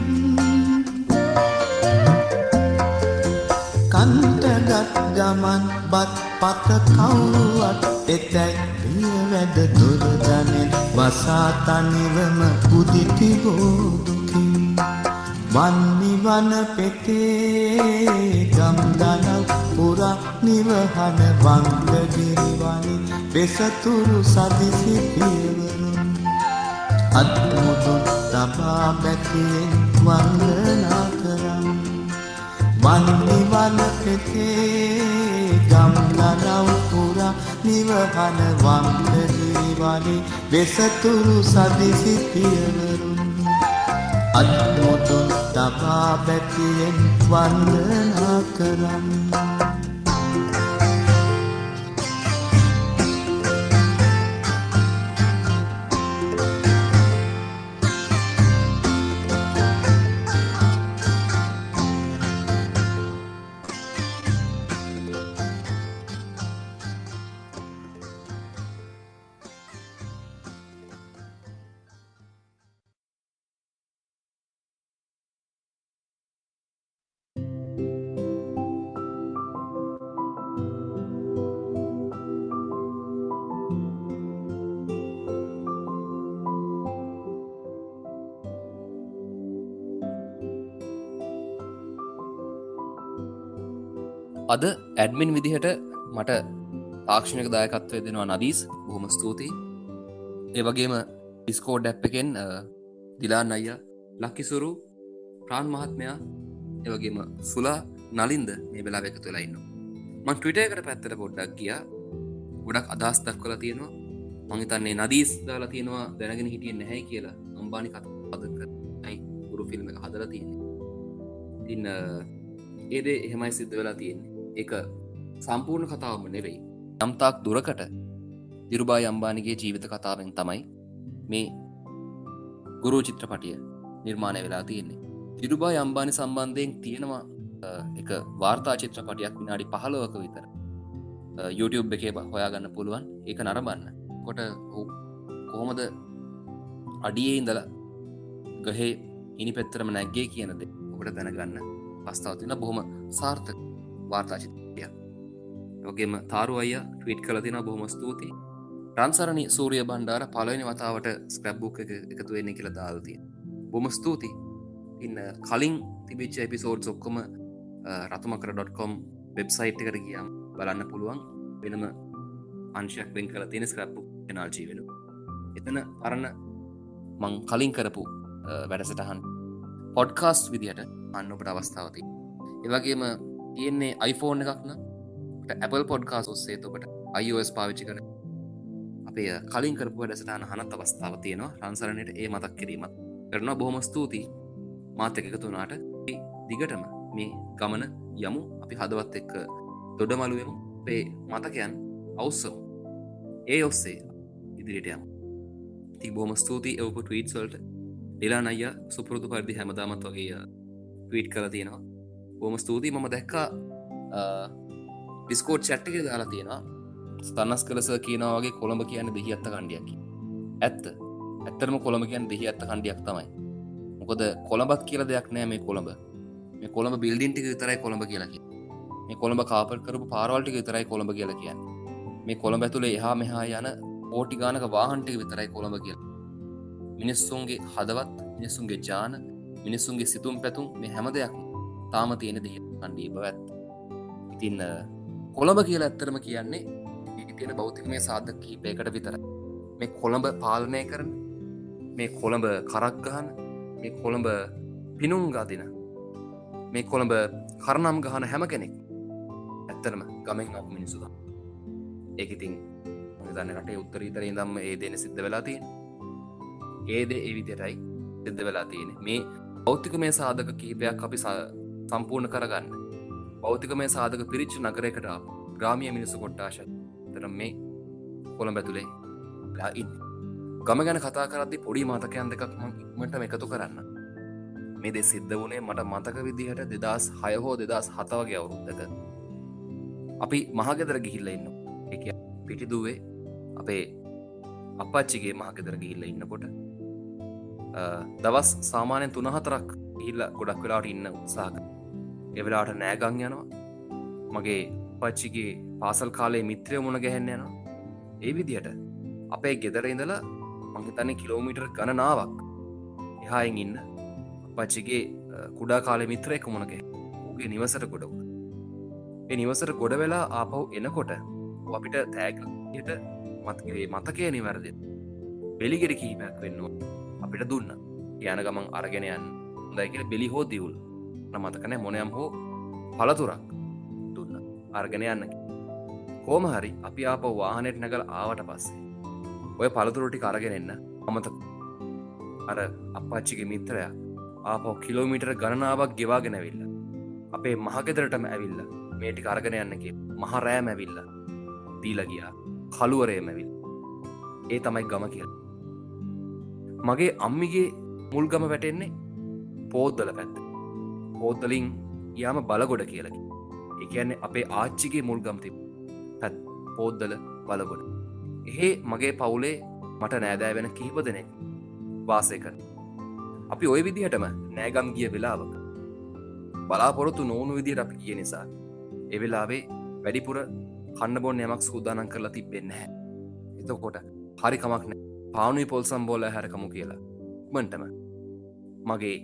කන්ටගත් ගමන් බත් පත කවුරුවත් එතැයි පිය වැඩ දුරදනෙන් වසා තනිවම උදිති බෝදුකින් වන්නිවන පෙතේ ගම්දනල් පුරා නිවහන වංගගිරිවනි වෙසතුරු සදිසි පියවරුන් අත්මුදුන් තබා බැතියෙන් වන්දනා කරම් වන්නිවන පෙතේ ගම්දනව් පුරා නිවහන වංගගිරිවනි වෙසතුරු සදිසි පියවරුන් අත්මුතුන් තබා බැතියෙන් වන්දනා කරම් අද ඇඩමින් විදිහට මට තාක්ෂණක දායකත්වය දෙනවා නදීස්. බොහොම ස්තුතියි. ඒ වගේම ඩිස්කෝඩ් ඇප් එකෙන් දිලාන් අයිය ලක්කිසුරු ප්‍රාන් මහත්මයා ඒවගේම සුලා නලින්ද මේ වෙලා එක තුලා ඉන්න මං ටවිටයකට පැත්තට පොඩ්ඩක් ගිය. ගොඩක් අදස් දක්වල තියෙනවා. මංහිතන්නේ නදීස් දාලා තියෙනවා දැනගෙන හිටියෙන් නැහැ කියලා අම්බානි කත පදක යි ගුරු ෆිල්ම් එක හදලා තියෙන්නේ. තින්න ඒදේ එහෙමයි සිද්ධ වෙලා තියෙන්නේ. එක සම්පූර්ණ කතාවම නෙවෙයි. යම්තාක් දුරකට දිරුබා යම්බානිගේ ජීවිත කතාවෙන් තමයි මේ ගුරු චිත්‍රපටිය නිර්මාණය වෙලා තියෙන්නේ. දිරුබා යම්බානි සම්බන්ධයෙන් තියෙනවා එක වාර්තා චිත්‍රපටියක් විනාඩි පහලවක විතර YouTube එකේ හොයාගන්න පුළුවන්. ඒක නරබන්න කොට කොහොමද අඩියේ ඉඳල ගහේ ඉනි පෙත්තරම නැග්ගේ කියනද ඔකට දැනගන්න පස්ථාවතින බොහොම සාර්ථක. වාර්තාචිතය යොගේම තාරු අය ටවිට් කල තින බොහොම ස්තුතියි. රන්සරණි සූරිය බණ්ඩාර පලවෙනි වතාවට ස්ක්‍රබ්බුක් එක එකතු වෙන්න කියල දාල්තිය බොම ස්තුතියි. ඉන්න කලින් තිබිච්ච එපිසෝඩ් ඔක්කොම රතුමකර.කොම් වෙබ්සයිට් එකට ගියම් බලන්න පුළුවන්. වෙනම අංශයක් වෙන් කල තියෙන ස්ක්‍රප්පු කෙනල්ජී වෙන එතන පරණ මං කලින් කරපු වැඩසටහන් පොඩ්කාස්ට් විදිහට අන්න ඔබට අවස්ථාවති ඒවගේම තියෙන්නේ iPhoneෆෝන් එකක්න Apple පොඩ්කාස් ඔස්සේ ඔබට iOS පාවිච්චි කර අපේ කලින් කරපු වැඩසටහන හනත් අවස්ථාව තියෙනවා. රන්සරණයට ඒ මතක් කිරීමත් කරන බොහොම ස්තුතියි. මාත එකතුනාට දිගටම මේ ගමන යමු. අපි හදවත් එක්ක දොඩමලුවමු පේ මතකයන් අවස්සමු ඒ ඔස්සේ ඉදිරිට යම. ති බොම ස්තුතියි. එවපු ටීට්වල්ට එලා අය සුපුරුදු පරිදි හැමදාමත් වගේ uh, ටීට් කල තියෙනවා. බොම ස්තුතියි. මම දැක්කා ඩිස්කෝට් චැට්ටික දාලා තියෙනවා. ස්තන්නස් කලස කියනවාගේ කොළඹ කියන්න දෙහි අත්ත කණ්ඩියකි ඇත්ත. ඇත්තරම කොළඹ කියන්න දෙහි අත්ත කණ්ඩියක් තමයි. මොකද කොළඹත් කියල දෙයක් නෑ මේ කොළඹ. මේ කොළඹ බිල්ඩින්ටික විතරයි කොළඹ කියලකි මේ කොළඹ කාපල් කරපු පාරවල්ටික විතරයි කොළඹ කියල කියන්න. මේ කොළඹ ඇතුළේ එහා මෙහා යන ඕටි ගානක වාහන්ටික විතරයි කොළඹ කියල. මිනිස්සුන්ගේ හදවත් මිනිස්සුන්ගේ ජාන මිනිස්සුන්ගේ සිතුම් පැතුම් මේ හැම දෙයක් තාම තියෙන දෙ අන්ඩී බව ඇත් ඉතින්න කොළඹ කියලා ඇත්තරම කියන්නේ තියෙන බෞතික මේ සාධක කීපයකට විතර මේ කොළඹ පාලනය කරන මේ කොළඹ කරක් ගහන මේ කොළඹ පිනුම් ගාදින මේ කොළඹ කරනම් ගහන හැම කෙනෙක් ඇත්තරම ගමෙන් අප මිනිසුද ඒකඉතින් දන්න රටේ උත්තරීතර දම්ම ඒ දෙන සිද්ධ වෙලා තියෙන ඒද එවිදිරයි සිද්ධ වෙලා තියෙන මේ බෞතික මේ සාධක කීපයක් අපි සම්පූර්ණ කරගන්න. බෞතික මේ සාධක පිරිච්ච නගරයකට ග්‍රාමිය මිනිසු කොට්ටාශ තර මේ කොළඹ ඇතුළේ ඉන්න. ගම ගැන කතා කරදදි පොඩි මතකයන් දෙකක් මට එකතු කරන්න. මේ දෙ සිද්ධ වනේ මට මතක විදිහට දෙදස් හය හෝ දෙදස් හතවගේ අවුරුද්දක. අපි මහගෙදර ගිහිල්ල ඉන්න එක පිටිදුවේ අපේ අපච්චිගේ මහගෙදර ගිහිල්ල ඉන්නකොට. දවස් සාමානයෙන් තුනහතරක් ඉල්ල ගොඩක් වෙලාට ඉන්න උත්සාහක. එවෙලාට නෑගං යනවා. මගේ පච්චිගේ පාසල් කාලේ මිත්‍රය මුණ ගැහෙන්න යනවා. ඒ විදිහට අපේ ගෙදර ඉඳලා මංහිතන්නේ කිලෝමිටර් ගණනාවක් එහායෙන් ඉන්න පච්චිගේ කුඩා කාලෙ මිත්‍රය කුමණක ගේ නිවසට ගොඩව ඒ නිවසට ගොඩ වෙලා ආපව් එනකොට අපිට තෑගට මත්ගේ මතකය නිවැරදි බෙලිගෙඩ කීමයක් වෙන්නවා අපිට දුන්න. යන ගමන් අරගෙනයන් දයිකෙන බෙලි හෝ දියවුල් මතකනෑ මොනයම් හෝ පලතුරක් දුන්න. අර්ගෙන යන්න. කෝම හරි අපි ආප වාහනෙට නැගල ආවට පස්සේ ඔය පළතුරටි කරගෙන එන්න අමතක. අර අපච්චිගේ මිත්‍රයක් ආපෝ කිලෝමිටර් ගණනාවක් ගෙවාගෙනැවිල්ල අපේ මහගෙදරටම ඇවිල්ල මේටි කරගෙන යන්නගේ මහරෑම ඇවිල්ල දීලගියා කළුවරේමැවිල් ඒ තමයි ගම කියල. මගේ අම්මිගේ මුල්ගම වැටෙන්නේ පෝද්දල පැත්ත. පෝද්දලින් යාම බලගොඩ කියලකි එකන්නේ අපේ ආච්චිගේ මුල්ගම්ති පැත් පෝද්දල බලගොඩ. එහෙ මගේ පවුලේ මට නෑදෑ වෙන කිහිප දෙනෙක් වාසය කර අපි ඔය විදිහටම නෑගම් ගිය වෙලාවක බලාපොරොත්තු නොවුණු විදියට අපි කිය නිසා එවෙලාවේ වැඩිපුර කන්න බොන්න යමක් සූදානන් කරලා තිබෙන්න හැ එතකොට හරි කමක් නෑ. පානුයි පොල් සම්බෝල හැරකමු කියලා. මටම මගේ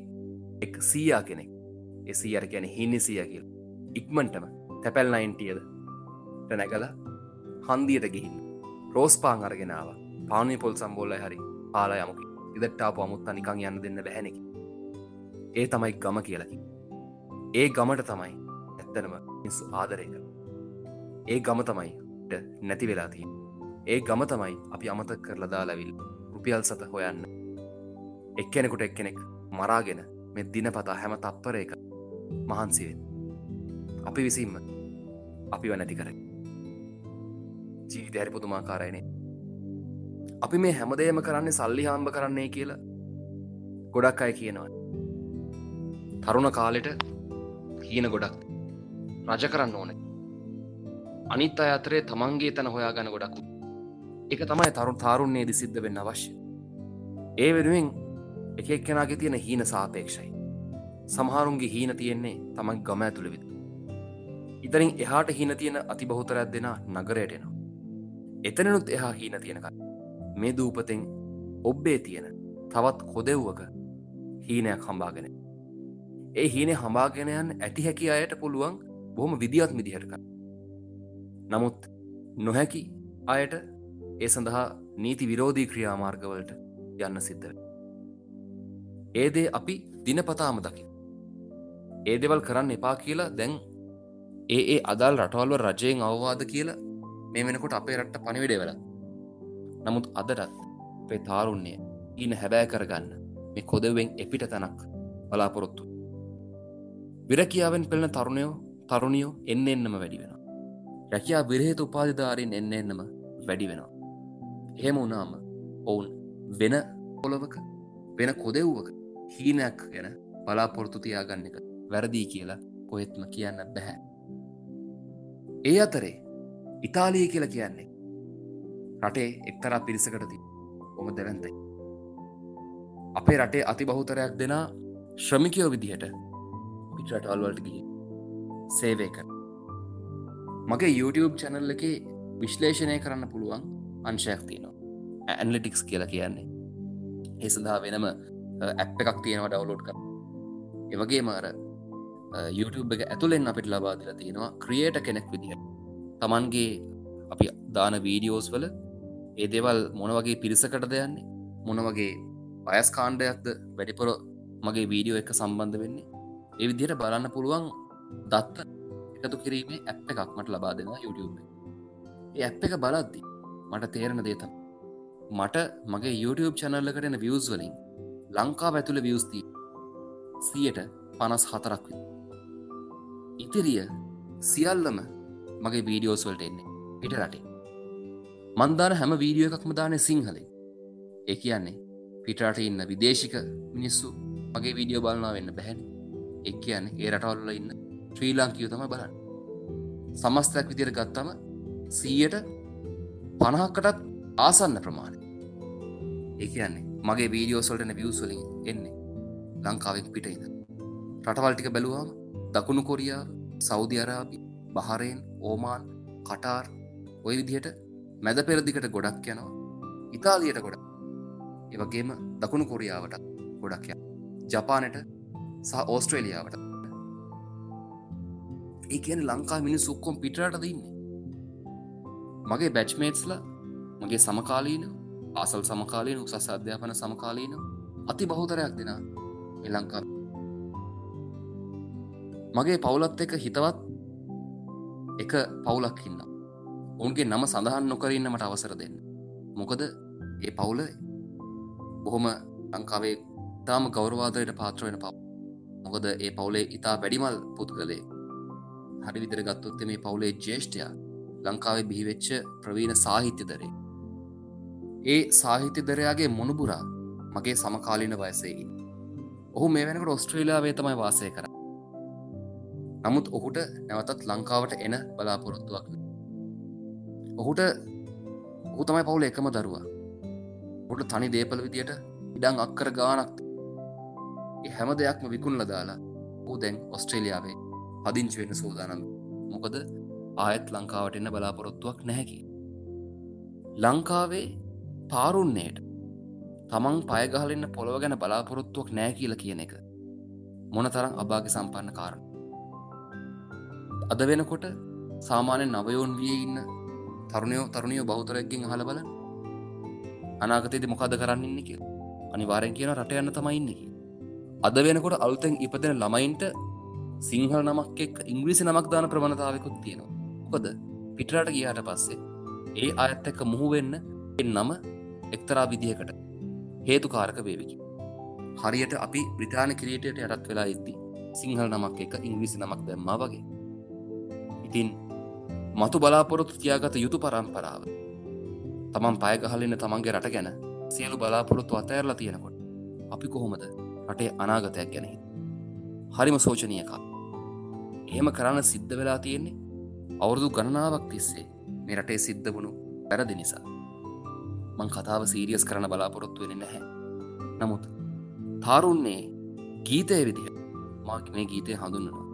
එක් සීයා කෙනෙක්. එසී අර ගැන හින්නි සිය කියල්. ඉක්මන්ටම තැපැල් නයින්ටියද නැගල හන්දියට ගිහින් රෝස් පාං අරගෙනාව පානි පොල් සම්බෝල හරි පාල යමකි ඉදට්ටාපු අමුත්තා නිකං යන්න දෙන්න බැහැනෙකි ඒ තමයි ගම කියලකි ඒ ගමට තමයි ඇත්තනම මිස්සු ආදරයක ඒ ගම තමයි නැති වෙලාතිී ඒ ගම තමයි අපි අමතක් කරලදා ලැවිල් රුපියල් සත හොයන්න. එක්කෙනෙකුට එක්කෙනෙක් මරාගෙන මෙ දිනපතා හැම තත්පරයක මහන්සිවෙන් අපි විසින්ම අපිව නැති කර ජීවිත හැරි පුතුමාකාරයනේ අපි මේ හැමදේම කරන්නේ සල්ලි හාම්භ කරන්නේ කියලා ගොඩක් අය කියනවා. තරුණ කාලෙට හීන ගොඩක් රජ කරන්න ඕන. අනිත් අය අතරේ තමන්ගේ තැන හොයා ගන ගොඩක්. එක තමයි තරුණ තාරුන්නේදි සිද්ධ වෙන්න අවශ්‍ය. ඒ වෙනුවෙන් එක එක්කෙනගේ තියෙන හීන සාපේක්ෂයි. සමහරුන්ගේ හීන තියෙන්නේ තමන් ගම ඇතුළ විද ඉතරින් එහාට හීන තියෙන අති බහුතරයක් දෙෙන නගරයට එනවා. එතනනුත් එහා හීන තියෙනක මේ දූපතෙන් ඔබ්බේ තියෙන තවත් කොදෙව්වක හීනයක් හම්බාගෙන ඒ හීන හම්බාගෙනයන් ඇති හැකි අයට පුළුවන් බොහොම විදිහත් මිදිහටක නමුත් නොහැකි අයට ඒ සඳහා නීති විරෝධී ක්‍රියාමාර්ගවලට යන්න සිද්ධ ඒදේ අපි දිනපතාම දකි ඒ දෙවල් කරන්න එපා කියලා දැන් ඒ ඒ අදල් රටවල්ව රජයෙන් අවවාද කියලා මේ වෙනකොට අපේ රට්ට පනිවිඩ වෙල. නමුත් අදටත් අපේ තාරුන්නේ ඊන හැබෑ කරගන්න මේ කොදවෙන් එපිට තැනක් බලාපොරොත්තු. විරකියාවෙන් පෙළෙන තරුණයෝ තරුණියෝ එන්න එන්නම වැඩි වෙන රැකයා විරහේතු උපාධධාරින් එන්න එන්නම වැඩි වෙනවා. එහෙම වුණාම ඔවුන් වෙන පොළොවක වෙන කොදෙව්වක හීනයක් ගැන බලාපොරොත්තු තියාගන්න එක වැරදිී කියලා කොහෙත්ම කියන්න බැහැ. ඒ අතරේ ඉතාලිය කියල කියන්නේ රටේ එක්තරා පිරිසකටති ඔම දෙවැන්තයි. අපේ රටේ අති බහුතරයක් දෙනා ශ්‍රමිකයෝ විදිහට පිටරටවල්වලට ගිහි සේවය කර මගේ YouTube චැනල් එක විශ්ලේෂණය කරන්න පුළුවන් අංශයක් තියනවා. ඇන්ලිටික්ස් කියලා කියන්නේ. ඒ සඳහා වෙනම ඇප් එකක් තියෙනවා ඩවලෝඩ් කර එවගේ මාර YouTube එක ඇතුළෙන් අපිට ලබාදිල තියෙනවා ක්‍රියට කෙනෙක් විදිහ තමන්ගේ අපි දාන වීඩියෝස් වල ඒ දෙවල් මොන වගේ පිරිසකට දෙයන්නේ මොන වගේ පයස් කාණ්ඩයක්ද වැඩිපොර මගේ වීඩියෝ එක සම්බන්ධ වෙන්නේ. ඒ විදිහට බලන්න පුළුවන් දත්ත එකතු කිරීමේ ඇප් එකක් මට ලබා දෙෙනවා YouTube ඒ ඇප් එක බලද්දි මට තේරණ දේතම් මට මගේ YouTube චැනල්ලකටන වියස් වලින් ලංකා ඇතුළ වියස්දී සියට පනස් හතරක් ඉතිරිය සියල්ලම මගේ වීඩියෝස් වලට එන්නේ. පිට රටේ. මන්දාන හැම වීඩියෝ එකක්ම දානය සිංහලේ ඒ කියන්නේ පිටරට ඉන්න විදේශික මිනිස්සු මගේ වීඩියෝ බලනා වෙන්න බැහැන. එක් කියන්නේ ඒ රටවල්ල ඉන්න ශ්‍රී ලාංකියෝ තම බලන්න. සමස්තයක් විදිර ගත්තම සීයට පණහක්කටත් ආසන්න ප්‍රමාණය. ඒ කියන්නේ මගේ වීඩියෝසල්ටන වියසලින් එන්නේ ලංකාවෙන් පිටයිද රටවල්ටික බැලුවාම දකුණු කොරියා සෞදි අරාබි බහරයෙන් ඕමාන් කටාර් ඔය විදිහට මැද පෙරදිකට ගොඩක් යනවා. ඉතාලියට ගොඩ ඒවගේම දකුණු කොරියාවට ගොඩක් ය ජපානට සහ ඕස්ට්‍රේලියාවට. ඒ කියන ලංකා මිනි සුක්කොම් පිටරට දන්නේ. මගේ බැච්මේට්ස්ල මගේ සමකාලීන ආසල් සමකාලීන උසස් අධ්‍යාපන සමකාලීන අති බහුතරයක් දෙෙන එලංකා මගේ පවුලත් එක හිතවත් එක පවුලක් ඉන්න ඔවුන්ගේ නම සඳහන් නොකරන්න මට අවසර දෙන්න. මොකද ඒ පවුල බොහොම ලංකාවේ තාම ගෞරවාදයට පාත්‍රවෙන පව මොකද ඒ පවුලේ ඉතා වැඩිමල් පුද්ගලේ හරි විදිර ගත්තොත්ත මේ පවුලේ ජේෂ්ඨයා ලංකාවේ බිහිවෙච්ච ප්‍රවීණ සාහිත්‍ය දරේ ඒ සාහිත්‍ය දරයාගේ මොනුබුරා මගේ සමකාලීන වයසේඉන්න ඔහු මේ වෙනකට ඔස්ට්‍රේලියාවේ තමයි වාසය කර නමුත් ඔහුට නැවතත් ලංකාවට එන බලාපොරොත්තුවක් ඔහුට ඔහු තමයි පවුල එකම දරුවා. ඔට තනි දේපල විදියට ඉඩං අක්කර ගානක් හැම දෙයක්ම විකුණල දාලා ඌ දැන් ඔස්ට්‍රේලියාවේ පදිංචි වෙන්න සූදානම්. මොකද ආයත් ලංකාවට එන්න බලාපොරොත්තුවක් නැහැකි ලංකාවේ තාරුන්නේට තමන් පයගහලන්න පොළොව ගැන බලාපොරොත්තුවක් නෑ කියල කියන එක මොන තරම් අභාග සම්පන්න කාරණ අද වෙනකොට සාමාන්‍ය නවයෝන් විය ඉන්න තරුණයෝ තරුණියෝ බෞතරයක්ගෙන් හල බලන්න. අනාගතයේද මොකද කරන්න ඉන්න කිය අනිවාරෙන් කියන රට යන්න තමයි ඉන්න කිය අද වෙනකොට අලුතැන් ඉපදෙන ළමයින්ට සිංහල නමක් එක් ඉංග්‍රීසි නමක් දාන ප්‍රවණතාවකුත් තියෙනවා. මොකද පිටරට ගියාට පස්සේ ඒ අයත් එක්ක මුහුවෙන්න නම එක්තරා විදිහකට හේතුකාරක වේවිකි හරියට අපි බ්‍රතාාන කිරීටයට යටත් වෙලා ඉද්දි සිංහල නමක් එක ඉංග්‍රිසි නමක් දැම්මා වගේ ඉතින් මතු බලාපොරොත්තු තියාගත යුතු පරම්පරාව. තමන් පයගහලන්න තමන්ගේ රට ගැන සියලු බලාපොරොත්තු අතඇරලා තියෙනකොට අපි කොහොමද රටේ අනාගතයක් ගැනහි හරිම සෝචනයකා එහෙම කරන්න සිද්ධ වෙලා තියෙන්නේ අවුරුදු ගණනාවක් තිස්සේ මේ රටේ සිද්ධ වුණු පැරදි නිසා. මං කතාව සීරියස් කරන බලාපොරොත්තු වෙන නැහැ. නමුත් තාරුන්නේ ගීතය විදිහ මාක මේ ගීතය හඳුන්නනවා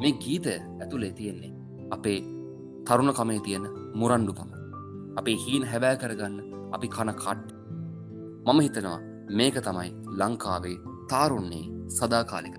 මේ ගීතය ඇතුළේ තියෙන්නේ අපේ තරුණ කමේ තියෙන මුරන්ඩුකම අපේ හීන් හැබෑ කරගන්න අපි කන කට් මම හිතනවා මේක තමයි ලංකාවේ තාරුන්නේ සදාකාලික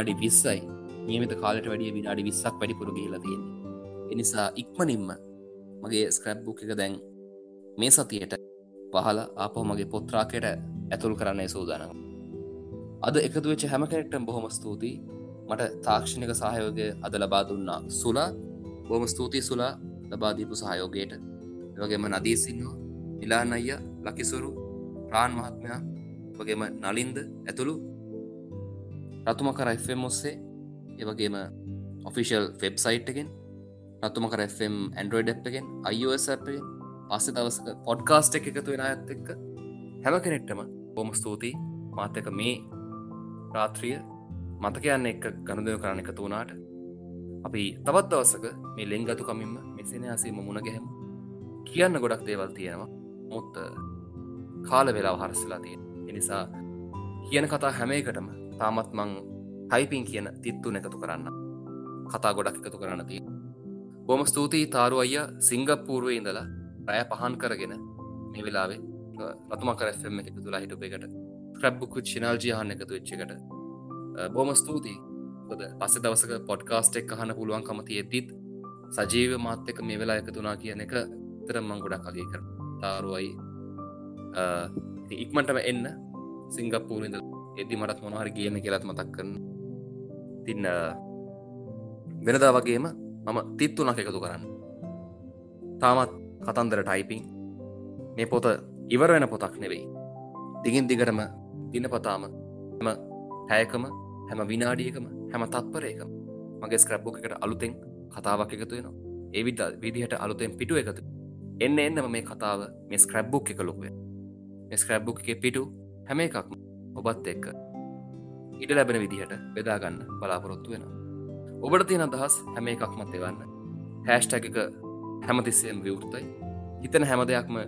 විනාඩි විස්සයි. නියමත කාලට වැඩිය විනාඩි විස්සක් වැඩිපුරු ගේලා තියෙන්නේ. එනිසා ඉක්මනින්ම මගේ ස්ක්‍රප්බුක් එක දැන් මේ සතියට පහල ආපහු මගේ පොත්‍රාකයට ඇතුල් කරන්න සූදානම්. අද එකතු වෙච්ච හැම කෙනෙක්ටම් බොහොම ස්තුතියි. මට තාක්ෂණක සහයෝගය අද ලබා දුන්නා සුලා. බොහොම ස්තුතියි සුලා. ලබාදීපු සහයෝගයට. වගේම නදීසින්වා නිලාන් අයිය ලකිසුරු ප්‍රාන් මහත්මයා වගේම නලින්ද ඇතුළු රතුම කර FM ඔස්සේ ඒවගේම ඔෆිෂල් වෙබ්සයිට් එකෙන් රතුම කර FM ඇන්ඩරෝඩ් එප්ගෙන් අයිෝස් අපෙන් පස්සෙ දවසක පොඩ්කාස්ට් එක එකතු වෙන ඇත් එක්ක හැම කෙනෙක්ටම බොම ස්තුතියි. මාතක මේ රාත්‍රිය මතකයන්න එක්ක ගණදය කරන්න එකතු වුණාට අපි තවත් දවසක මේ ලෙංගතු කමින්ම මෙසින හසීම මුණ ගැහෙම. කියන්න ගොඩක් දේවල් තියෙනවා. මුත්ත කාල වෙලා හරස්සලා තියෙන එනිසා කියන කතා හැම එකටම තාමත් මං ටයිපින් කියන තිත්තුන එකතු කරන්න. කතා ගොඩක් එකතු කරන්න තිය බොම ස්තුතියි තාරු අයිය සිංගප්පූර්ුවේ ඉඳලා රෑ පහන් කරගෙන මේ වෙලාවේ රතුම කරම එක තුලා හිටප එකට ක්‍රබ්බුකුත් චිනල්ජයහන්න එකතු වෙච්චකට බොම ස්තුතියි. ොද පස්ස දවසක පොඩ්කාස්ට් එක් අහන්න පුළුවන්කම තියෙද්දිත් සජීව මාත්‍යක මේ වෙලා එකතුනා කියන එක තරම්මං ගොඩක් අගේ කර තාරුවයි ඉක්මටම එන්න සිංගප්පූරින්ද එදදි මටත් මොනහරි ගේම කියලත් මතක් කරන තින්න වෙනදා වගේම මම තිත්තුනක් එකතු කරන්න. තාමත් කතන්දර ටයිපිං මේ පොත ඉවර වෙන පොතක් නෙවෙයි. දිගින් දිගටම දිනපතාම හැම හැයකම හැම විනාඩියකම හැම තත්පරයකම මගේ ස්ක්‍රප්බුක එකට අලුතෙන් කතාවක් එකතු වෙනවා. ඒවිට විදිහට අලුතෙන් පිටු එකතු එන්න එන්නම මේ කතාව මේ ස්ක්‍රබ්බුක් එක ලොකුව ස්ක්‍රබ්බුක් එක පිටු හැම එකක්ම ඔබත් එක්ක ඉඩ ලැබෙන විදිහට බෙදාගන්න බලාපොරොත්තු වෙන ඔබට තියෙන අදහස් හැම එකක්මත් එවන්න. හැස්ටැක එක හැමතිස්සයෙන් විවෘතයි. හිතන හැම දෙයක්ම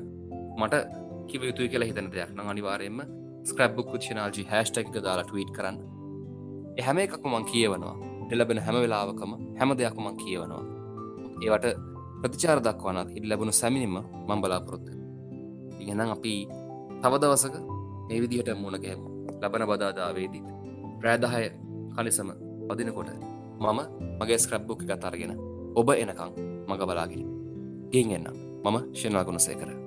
මට කිව යුතුයි කියලා හිතන දෙයක් නම් අනිවාරයෙන්ම ස්ක්‍රබ්බුක් කුච්චනාල්ජි හැස්ටැක් එක දාලා ටවීට් කරන්න. හැම එකක්ම මං කියවනවා. එලබෙන හැම වෙලාවකම හැම දෙයක් මං කියවනවා. ඒවට ප්‍රතිචාර දක්වනත් ඉල් ලැබුණු සැමිනිම මං බලාපොරොත්ත ඉගෙනම් අපි තවදවසක මේ විදිහට මුණ ගැහමු ලබන බදාදාවේදීත් ප්‍රෑදහය කලිසම පදිනකොට මම මගේ ස්ක්‍රබ්බුක් එකත් අරගෙන ඔබ එනකං මඟ බලාගෙන. ගෙන් එන්නම්. මම ශෙනවාගුණ සේකර